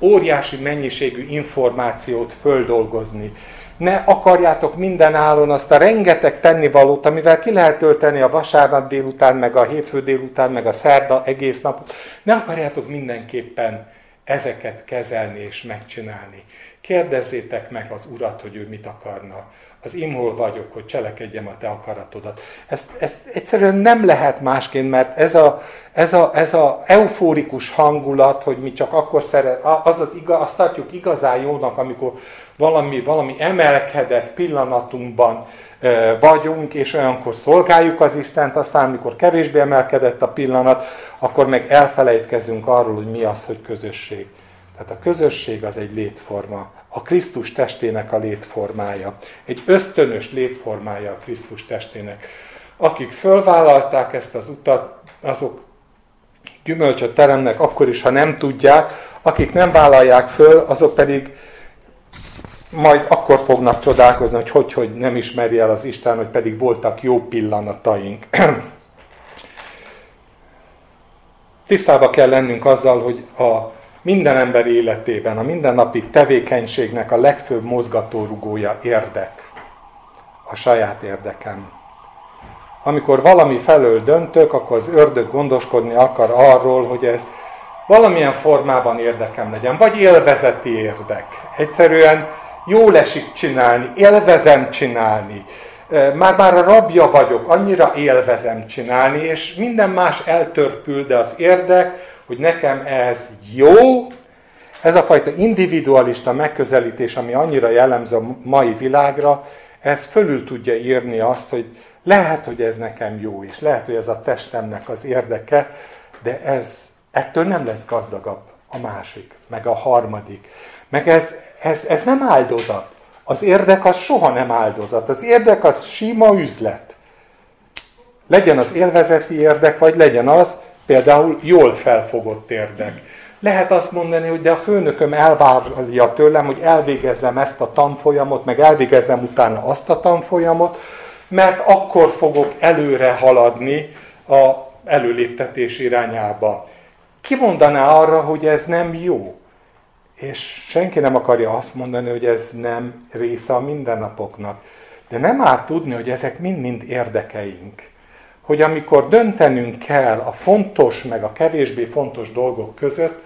óriási mennyiségű információt földolgozni. Ne akarjátok minden áron azt a rengeteg tennivalót, amivel ki lehet tölteni a vasárnap délután, meg a hétfő délután, meg a szerda egész napot. Ne akarjátok mindenképpen ezeket kezelni és megcsinálni. Kérdezzétek meg az Urat, hogy ő mit akarna az imhol vagyok, hogy cselekedjem a te akaratodat. Ezt, ezt egyszerűen nem lehet másként, mert ez a, ez a, ez a eufórikus hangulat, hogy mi csak akkor szeret, az az igaz, azt tartjuk igazán jónak, amikor valami, valami emelkedett pillanatunkban vagyunk, és olyankor szolgáljuk az Istent, aztán amikor kevésbé emelkedett a pillanat, akkor meg elfelejtkezünk arról, hogy mi az, hogy közösség. Tehát a közösség az egy létforma, a Krisztus testének a létformája. Egy ösztönös létformája a Krisztus testének. Akik fölvállalták ezt az utat, azok gyümölcsöt teremnek akkor is, ha nem tudják, akik nem vállalják föl, azok pedig majd akkor fognak csodálkozni, hogy hogy, hogy nem ismeri el az Isten, hogy pedig voltak jó pillanataink. (clears throat) Tisztába kell lennünk azzal, hogy a minden ember életében, a mindennapi tevékenységnek a legfőbb mozgatórugója érdek. A saját érdekem. Amikor valami felől döntök, akkor az ördög gondoskodni akar arról, hogy ez valamilyen formában érdekem legyen, vagy élvezeti érdek. Egyszerűen jól esik csinálni, élvezem csinálni, már-már a rabja vagyok, annyira élvezem csinálni, és minden más eltörpül, de az érdek, hogy nekem ez jó, ez a fajta individualista megközelítés, ami annyira jellemző a mai világra, ez fölül tudja írni azt, hogy lehet, hogy ez nekem jó is, lehet, hogy ez a testemnek az érdeke, de ez ettől nem lesz gazdagabb a másik, meg a harmadik. Meg ez, ez, ez nem áldozat. Az érdek az soha nem áldozat. Az érdek az sima üzlet. Legyen az élvezeti érdek, vagy legyen az például jól felfogott érdek. Lehet azt mondani, hogy de a főnököm elvárja tőlem, hogy elvégezzem ezt a tanfolyamot, meg elvégezzem utána azt a tanfolyamot, mert akkor fogok előre haladni a előléptetés irányába. Ki mondaná arra, hogy ez nem jó? És senki nem akarja azt mondani, hogy ez nem része a mindennapoknak. De nem árt tudni, hogy ezek mind-mind érdekeink. Hogy amikor döntenünk kell a fontos meg a kevésbé fontos dolgok között,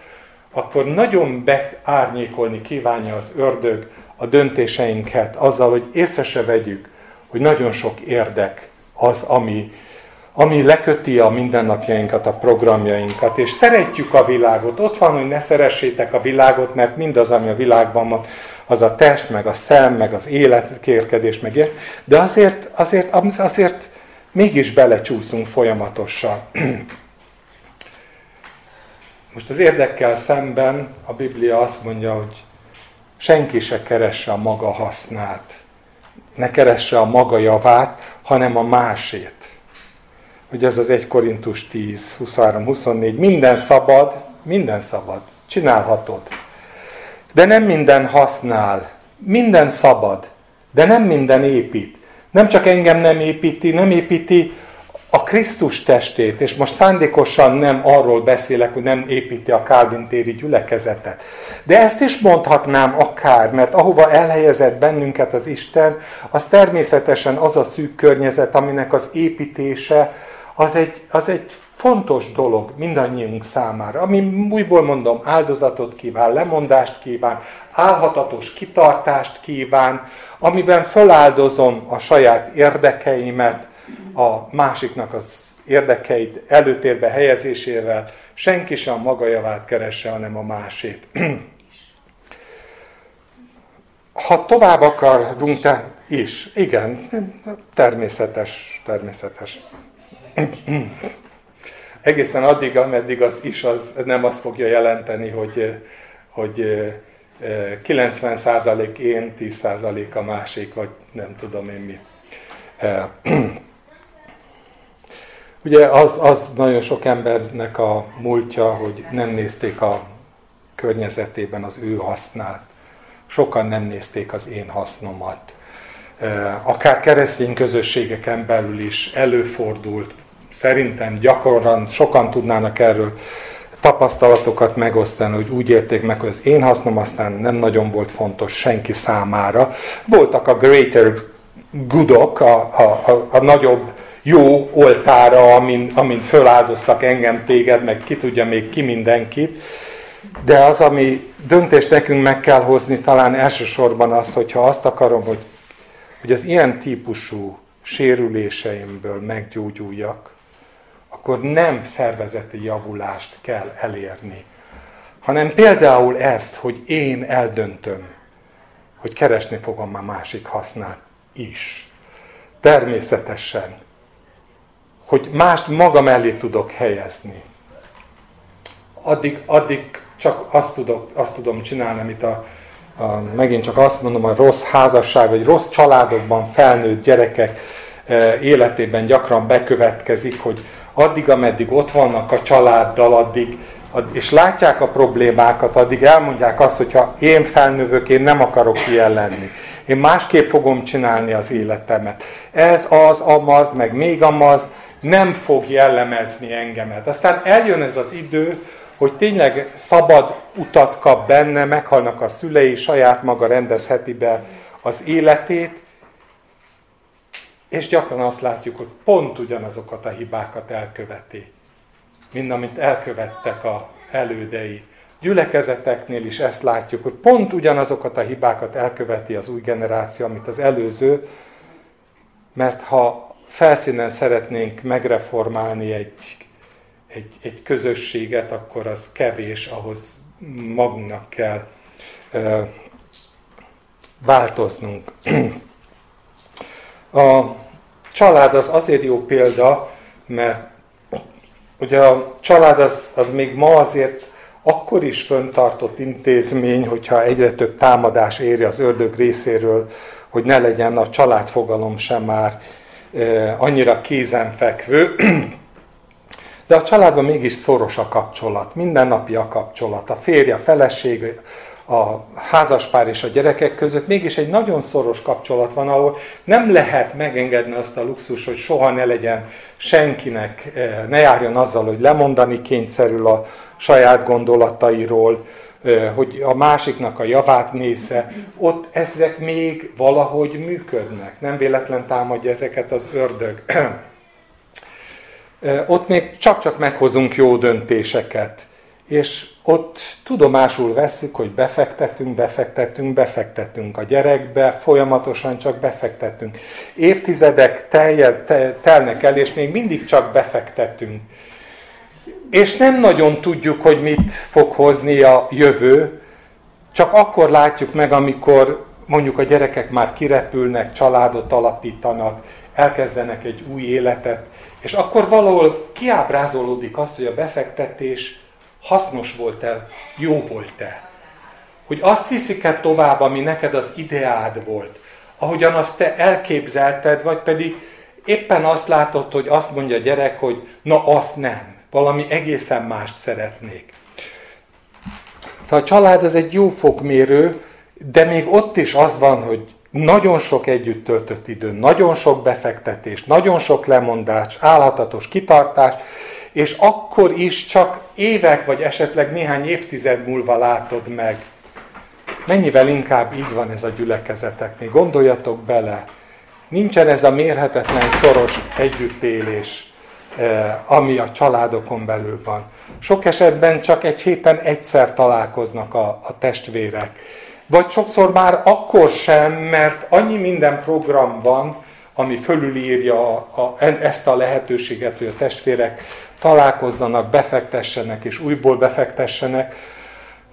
akkor nagyon beárnyékolni kívánja az ördög a döntéseinket azzal, hogy észre se vegyük, hogy nagyon sok érdek az, ami, ami leköti a mindennapjainkat, a programjainkat, és szeretjük a világot. Ott van, hogy ne szeressétek a világot, mert mindaz, ami a világban van, az a test, meg a szem, meg az életkérkedés, meg ilyen. De azért, azért, azért mégis belecsúszunk folyamatosan. (clears throat) Most az érdekkel szemben a Biblia azt mondja, hogy senki se keresse a maga hasznát, ne keresse a maga javát, hanem a másét. Hogy ez az 1 Korintus 10, 23, 24, minden szabad, minden szabad, csinálhatod. De nem minden használ, minden szabad, de nem minden épít. Nem csak engem nem építi, nem építi a Krisztus testét, és most szándékosan nem arról beszélek, hogy nem építi a kálvintéri gyülekezetet. De ezt is mondhatnám akár, mert ahova elhelyezett bennünket az Isten, az természetesen az a szűk környezet, aminek az építése az egy, az egy fontos dolog mindannyiunk számára, ami újból mondom, áldozatot kíván, lemondást kíván, álhatatos kitartást kíván, amiben feláldozom a saját érdekeimet, a másiknak az érdekeit előtérbe helyezésével senki sem a maga javát keresse, hanem a másét. Ha tovább akarunk, te is. Igen, természetes, természetes. Egészen addig, ameddig az is, az nem azt fogja jelenteni, hogy, hogy 90% én, 10% a másik, vagy nem tudom én mi. (clears throat) Ugye az, az nagyon sok embernek a múltja, hogy nem nézték a környezetében az ő hasznát. Sokan nem nézték az én hasznomat. Akár keresztény közösségeken belül is előfordult. Szerintem gyakran sokan tudnának erről tapasztalatokat megosztani, hogy úgy érték meg, hogy az én hasznom aztán nem nagyon volt fontos senki számára. Voltak a greater goodok, a, a, a, a nagyobb jó oltára, amin, amin föláldoztak engem, téged, meg ki tudja még ki mindenkit. De az, ami döntést nekünk meg kell hozni, talán elsősorban az, hogyha azt akarom, hogy, hogy az ilyen típusú sérüléseimből meggyógyuljak, akkor nem szervezeti javulást kell elérni, hanem például ezt, hogy én eldöntöm, hogy keresni fogom a másik hasznát is. Természetesen hogy mást maga mellé tudok helyezni. Addig, addig csak azt, tudok, azt tudom csinálni, amit a, a, megint csak azt mondom, a rossz házasság, vagy rossz családokban felnőtt gyerekek e, életében gyakran bekövetkezik, hogy addig, ameddig ott vannak a családdal, addig, és látják a problémákat, addig elmondják azt, hogyha én felnövök, én nem akarok ilyen lenni. Én másképp fogom csinálni az életemet. Ez az, amaz, meg még amaz, nem fog jellemezni engemet. Aztán eljön ez az idő, hogy tényleg szabad utat kap benne, meghalnak a szülei, saját maga rendezheti be az életét, és gyakran azt látjuk, hogy pont ugyanazokat a hibákat elköveti, mint amit elkövettek a elődei. Gyülekezeteknél is ezt látjuk, hogy pont ugyanazokat a hibákat elköveti az új generáció, amit az előző, mert ha felszínen szeretnénk megreformálni egy, egy, egy közösséget, akkor az kevés, ahhoz magunknak kell ö, változnunk. A család az azért jó példa, mert ugye a család az, az még ma azért akkor is föntartott intézmény, hogyha egyre több támadás éri az ördög részéről, hogy ne legyen a családfogalom sem már e, annyira kézenfekvő. De a családban mégis szoros a kapcsolat, mindennapi a kapcsolat. A férje, a feleség, a házaspár és a gyerekek között mégis egy nagyon szoros kapcsolat van, ahol nem lehet megengedni azt a luxus, hogy soha ne legyen senkinek, eh, ne járjon azzal, hogy lemondani kényszerül a saját gondolatairól, eh, hogy a másiknak a javát nézze, ott ezek még valahogy működnek. Nem véletlen támadja ezeket az ördög. (clears throat) Eh, ott még csak-csak meghozunk jó döntéseket és ott tudomásul veszük, hogy befektetünk, befektetünk, befektetünk a gyerekbe, folyamatosan csak befektetünk. Évtizedek teljel, te, telnek el, és még mindig csak befektetünk. És nem nagyon tudjuk, hogy mit fog hozni a jövő, csak akkor látjuk meg, amikor mondjuk a gyerekek már kirepülnek, családot alapítanak, elkezdenek egy új életet, és akkor valahol kiábrázolódik az, hogy a befektetés hasznos volt-e, jó volt-e. Hogy azt viszik-e tovább, ami neked az ideád volt, ahogyan azt te elképzelted, vagy pedig éppen azt látod, hogy azt mondja a gyerek, hogy na azt nem, valami egészen mást szeretnék. Szóval a család az egy jó fokmérő, de még ott is az van, hogy nagyon sok együtt töltött idő, nagyon sok befektetés, nagyon sok lemondás, állhatatos kitartás, és akkor is csak évek vagy esetleg néhány évtized múlva látod meg. Mennyivel inkább így van ez a gyülekezeteknél. Gondoljatok bele, nincsen ez a mérhetetlen szoros együttélés, eh, ami a családokon belül van. Sok esetben csak egy héten egyszer találkoznak a, a testvérek. Vagy sokszor már akkor sem, mert annyi minden program van, ami fölülírja a, a, ezt a lehetőséget, hogy a testvérek találkozzanak, befektessenek és újból befektessenek,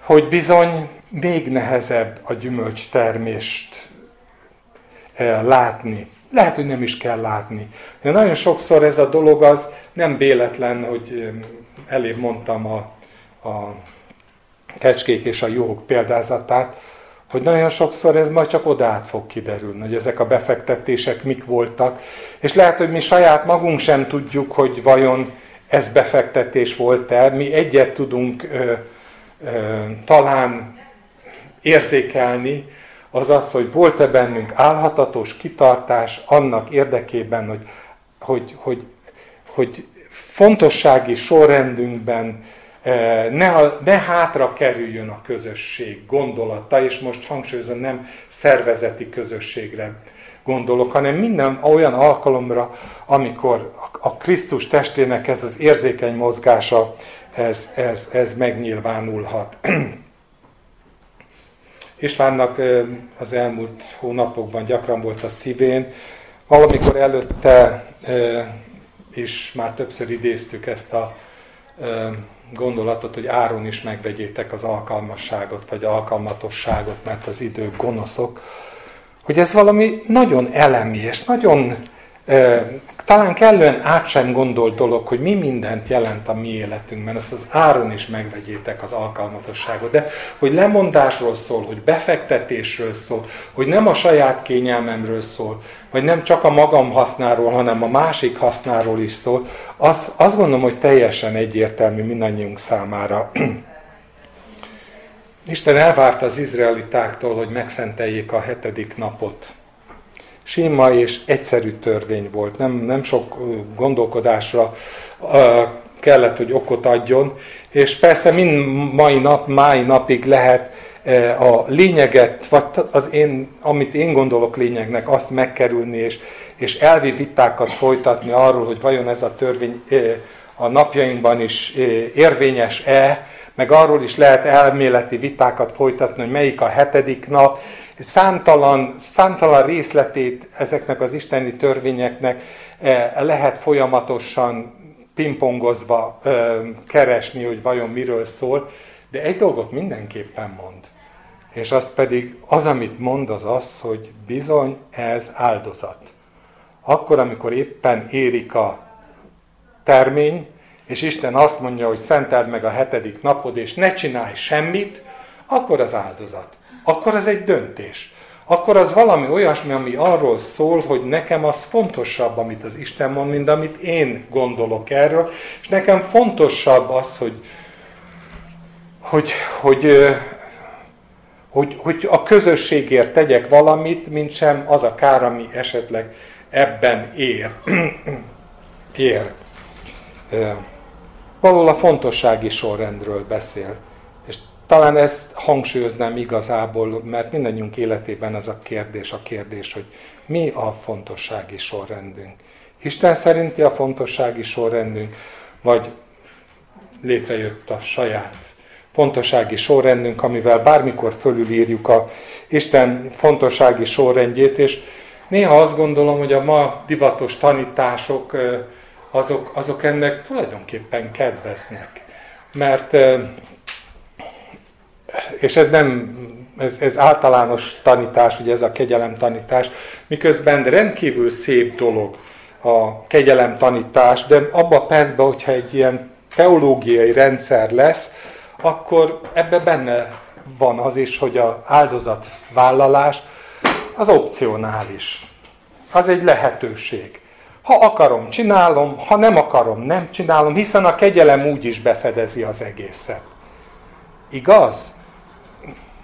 hogy bizony még nehezebb a gyümölcstermést eh, látni. Lehet, hogy nem is kell látni. De nagyon sokszor ez a dolog az nem véletlen, hogy elébb mondtam a, a kecskék és a juhok példázatát, hogy nagyon sokszor ez majd csak odát fog kiderülni, hogy ezek a befektetések mik voltak, és lehet, hogy mi saját magunk sem tudjuk, hogy vajon ez befektetés volt-e. Mi egyet tudunk ö, ö, talán érzékelni, az az, hogy volt-e bennünk állhatatos kitartás annak érdekében, hogy, hogy, hogy, hogy fontossági sorrendünkben ne, ne hátra kerüljön a közösség gondolata, és most hangsúlyozom, nem szervezeti közösségre gondolok, hanem minden olyan alkalomra, amikor a Krisztus testének ez az érzékeny mozgása, ez, ez, ez megnyilvánulhat. (clears throat) Istvánnak az elmúlt hónapokban gyakran volt a szívén, valamikor előtte is már többször idéztük ezt a gondolatot, hogy áron is megvegyétek az alkalmasságot, vagy alkalmatosságot, mert az idők gonoszok, hogy ez valami nagyon elemi, és nagyon talán kellően át sem gondolt dolog, hogy mi mindent jelent a mi életünkben, ezt az áron is megvegyétek az alkalmatosságot, de hogy lemondásról szól, hogy befektetésről szól, hogy nem a saját kényelmemről szól, vagy nem csak a magam hasznáról, hanem a másik hasznáról is szól, az, azt gondolom, hogy teljesen egyértelmű mindannyiunk számára. (clears throat) Isten elvárta az izraelitáktól, hogy megszenteljék a hetedik napot sima és egyszerű törvény volt, nem, nem sok gondolkodásra kellett, hogy okot adjon, és persze mind mai nap, mai napig lehet a lényeget, vagy az én, amit én gondolok lényegnek, azt megkerülni, és, és elvi vitákat folytatni arról, hogy vajon ez a törvény a napjainkban is érvényes-e, meg arról is lehet elméleti vitákat folytatni, hogy melyik a hetedik nap, Számtalan, számtalan részletét ezeknek az isteni törvényeknek lehet folyamatosan pingpongozva keresni, hogy vajon miről szól, de egy dolgot mindenképpen mond. És az pedig, az, amit mond, az az, hogy bizony ez áldozat. Akkor, amikor éppen érik a termény, és Isten azt mondja, hogy szenteld meg a hetedik napod, és ne csinálj semmit, akkor az áldozat. Akkor az egy döntés. Akkor az valami olyasmi, ami arról szól, hogy nekem az fontosabb, amit az Isten mond, mint amit én gondolok erről, és nekem fontosabb az, hogy, hogy, hogy, hogy, hogy a közösségért tegyek valamit, mint sem az a kár, ami esetleg ebben ér. (clears throat) ér. Valahol a fontossági sorrendről beszél. Talán ezt hangsúlyoznám igazából, mert mindannyiunk életében ez a kérdés, a kérdés, hogy mi a fontossági sorrendünk. Isten szerinti a fontossági sorrendünk, vagy létrejött a saját fontossági sorrendünk, amivel bármikor fölülírjuk a Isten fontossági sorrendjét, és néha azt gondolom, hogy a ma divatos tanítások azok, azok ennek tulajdonképpen kedveznek. Mert, és ez nem, ez, ez általános tanítás, ugye ez a kegyelem tanítás, miközben rendkívül szép dolog a kegyelem tanítás, de abba a percben, hogyha egy ilyen teológiai rendszer lesz, akkor ebbe benne van az is, hogy az áldozatvállalás az opcionális. Az egy lehetőség. Ha akarom, csinálom, ha nem akarom, nem csinálom, hiszen a kegyelem úgy is befedezi az egészet. Igaz?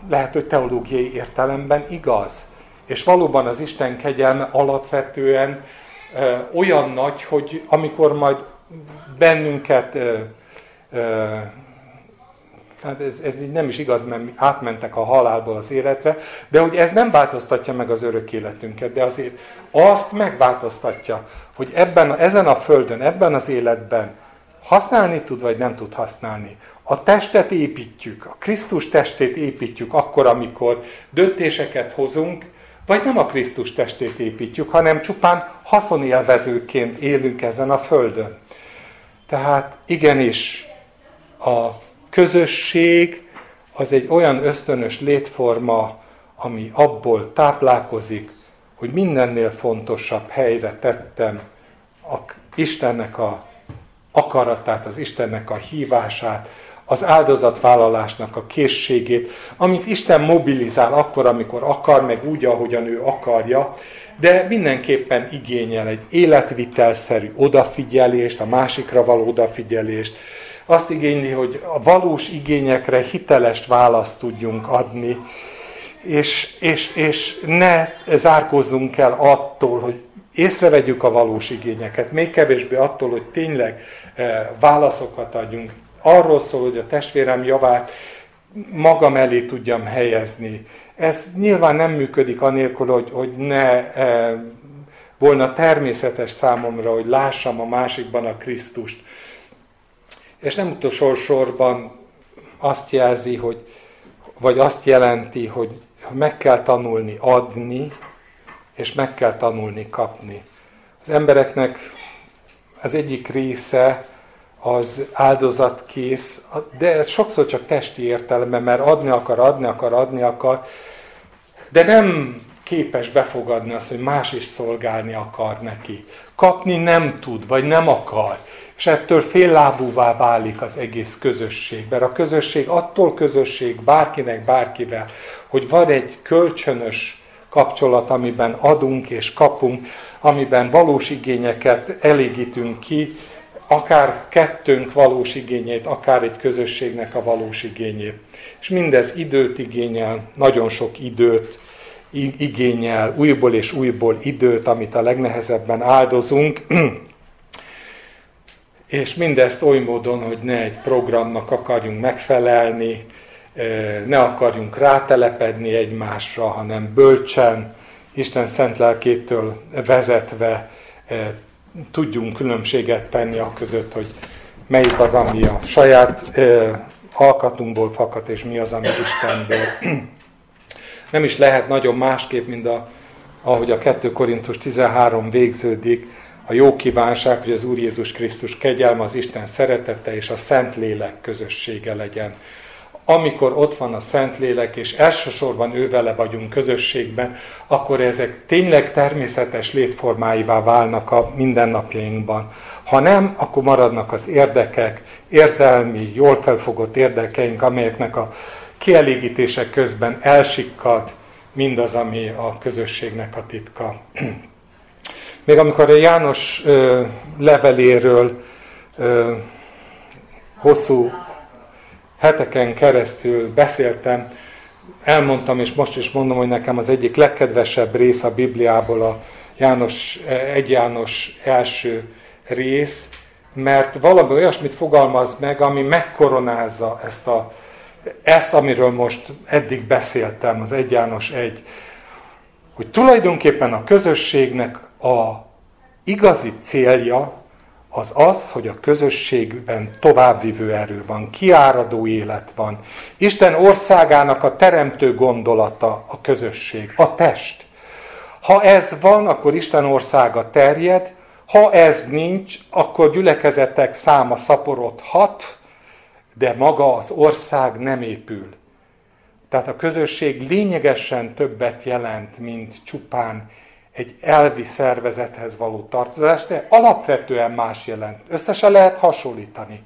Lehet, hogy teológiai értelemben igaz. És valóban az Isten kegyelme alapvetően ö, olyan nagy, hogy amikor majd bennünket ö, ö, Hát ez, ez így nem is igaz, mert átmentek a halálból az életre, de hogy ez nem változtatja meg az örök életünket, de azért azt megváltoztatja, hogy ebben, ezen a földön, ebben az életben használni tud, vagy nem tud használni. A testet építjük, a Krisztus testét építjük akkor, amikor döntéseket hozunk, vagy nem a Krisztus testét építjük, hanem csupán haszonélvezőként élünk ezen a földön. Tehát igenis, a közösség az egy olyan ösztönös létforma, ami abból táplálkozik, hogy mindennél fontosabb helyre tettem a Istennek a akaratát, az Istennek a hívását, az áldozatvállalásnak a készségét, amit Isten mobilizál akkor, amikor akar, meg úgy, ahogyan ő akarja, de mindenképpen igényel egy életvitelszerű odafigyelést, a másikra való odafigyelést, azt igényli, hogy a valós igényekre hiteles választ tudjunk adni, és, és, és ne zárkózzunk el attól, hogy észrevegyük a valós igényeket, még kevésbé attól, hogy tényleg eh, válaszokat adjunk. Arról szól, hogy a testvérem javát magam elé tudjam helyezni. Ez nyilván nem működik anélkül, hogy, hogy ne e, volna természetes számomra, hogy lássam a másikban a Krisztust. És nem utolsó sorban azt jelzi, hogy, vagy azt jelenti, hogy meg kell tanulni adni, és meg kell tanulni kapni. Az embereknek az egyik része az áldozatkész, de sokszor csak testi értelemben, mert adni akar, adni akar, adni akar, de nem képes befogadni azt, hogy más is szolgálni akar neki. Kapni nem tud, vagy nem akar. És ettől féllábúvá válik az egész közösség. Mert a közösség attól közösség bárkinek, bárkivel, hogy van egy kölcsönös kapcsolat, amiben adunk és kapunk, amiben valós igényeket elégítünk ki, akár kettőnk valós igényét, akár egy közösségnek a valós igényét. És mindez időt igényel, nagyon sok időt igényel, újból és újból időt, amit a legnehezebben áldozunk, (clears throat) és mindezt oly módon, hogy ne egy programnak akarjunk megfelelni, ne akarjunk rátelepedni egymásra, hanem bölcsen, Isten szent lelkétől vezetve tudjunk különbséget tenni a között, hogy melyik az, ami a saját alkatunkból fakad, és mi az, ami Istenből. (clears throat) nem is lehet nagyon másképp, mint a, ahogy a 2 Korintus 13 végződik, a jó kívánság, hogy az Úr Jézus Krisztus kegyelme, az Isten szeretete és a Szent Lélek közössége legyen. Amikor ott van a Szent Lélek, és elsősorban ő vele vagyunk közösségben, akkor ezek tényleg természetes létformáivá válnak a mindennapjainkban. Ha nem, akkor maradnak az érdekek, érzelmi, jól felfogott érdekeink, amelyeknek a kielégítések közben elsikkad mindaz, ami a közösségnek a titka. (clears throat) Még amikor a János ö, leveléről ö, hosszú heteken keresztül beszéltem, elmondtam, és most is mondom, hogy nekem az egyik legkedvesebb rész a Bibliából a János, egy János első rész, mert valami olyasmit fogalmaz meg, ami megkoronázza ezt, a, ezt amiről most eddig beszéltem, az egy János egy, hogy tulajdonképpen a közösségnek a igazi célja az az, hogy a közösségben továbbvivő erő van, kiáradó élet van. Isten országának a teremtő gondolata a közösség, a test. Ha ez van, akkor Isten országa terjed, ha ez nincs, akkor gyülekezetek száma szaporodhat, de maga az ország nem épül. Tehát a közösség lényegesen többet jelent, mint csupán egy elvi szervezethez való tartozás, de alapvetően más jelent. Összesen lehet hasonlítani.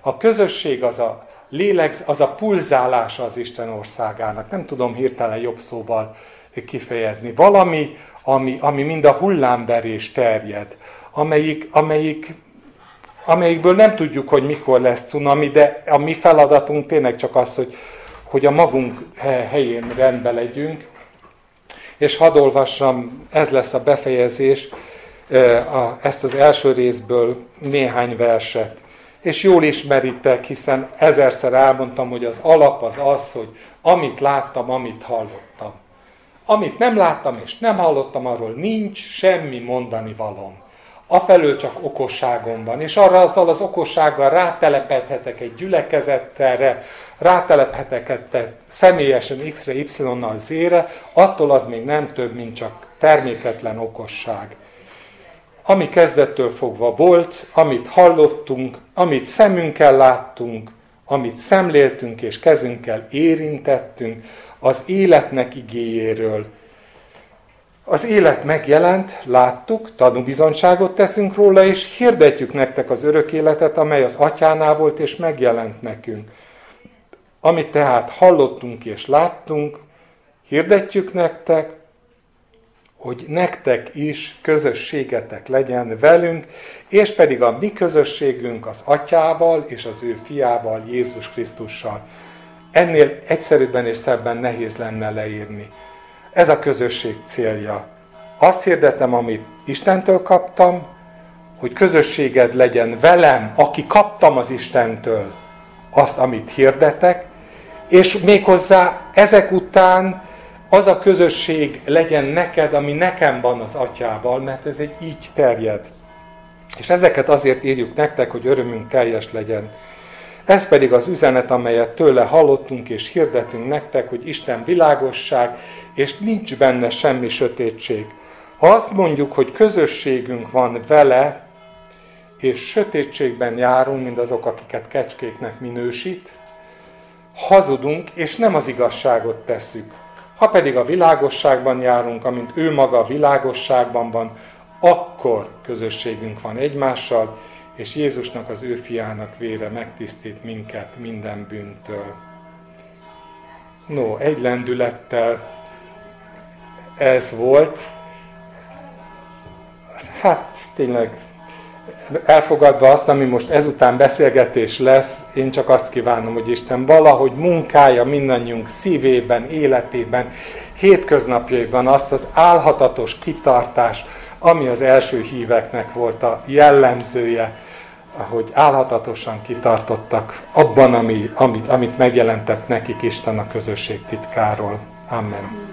A közösség az a lélek, az a pulzálása az Isten országának. Nem tudom hirtelen jobb szóval kifejezni. Valami, ami, ami mind a hullámberés terjed, amelyik, amelyik, amelyikből nem tudjuk, hogy mikor lesz cunami, de a mi feladatunk tényleg csak az, hogy, hogy a magunk helyén rendbe legyünk, és hadd olvassam, ez lesz a befejezés, ezt az első részből néhány verset. És jól ismeritek, hiszen ezerszer elmondtam, hogy az alap az az, hogy amit láttam, amit hallottam. Amit nem láttam és nem hallottam, arról nincs semmi mondani valom. Afelől csak okosságom van, és arra azzal az okossággal rátelepedhetek egy gyülekezettelre, rátelephetek személyesen X-re, Y-nal Z-re, attól az még nem több, mint csak terméketlen okosság. Ami kezdettől fogva volt, amit hallottunk, amit szemünkkel láttunk, amit szemléltünk és kezünkkel érintettünk, az életnek igéjéről. Az élet megjelent, láttuk, tanúbizonyságot teszünk róla, és hirdetjük nektek az örök életet, amely az atyánál volt, és megjelent nekünk. Amit tehát hallottunk és láttunk, hirdetjük nektek, hogy nektek is közösségetek legyen velünk, és pedig a mi közösségünk az Atyával és az ő fiával, Jézus Krisztussal. Ennél egyszerűbben és szebben nehéz lenne leírni. Ez a közösség célja. Azt hirdetem, amit Istentől kaptam, hogy közösséged legyen velem, aki kaptam az Istentől azt, amit hirdetek, és méghozzá ezek után az a közösség legyen neked, ami nekem van az atyával, mert ez egy így terjed. És ezeket azért írjuk nektek, hogy örömünk teljes legyen. Ez pedig az üzenet, amelyet tőle hallottunk és hirdetünk nektek, hogy Isten világosság, és nincs benne semmi sötétség. Ha azt mondjuk, hogy közösségünk van vele, és sötétségben járunk, mint azok, akiket kecskéknek minősít, hazudunk, és nem az igazságot tesszük. Ha pedig a világosságban járunk, amint ő maga a világosságban van, akkor közösségünk van egymással, és Jézusnak, az ő fiának vére megtisztít minket minden bűntől. No, egy lendülettel ez volt. Hát tényleg elfogadva azt, ami most ezután beszélgetés lesz, én csak azt kívánom, hogy Isten valahogy munkája mindannyiunk szívében, életében, hétköznapjaiban azt az álhatatos kitartás, ami az első híveknek volt a jellemzője, ahogy álhatatosan kitartottak abban, ami, amit, amit megjelentett nekik Isten a közösség titkáról. Amen.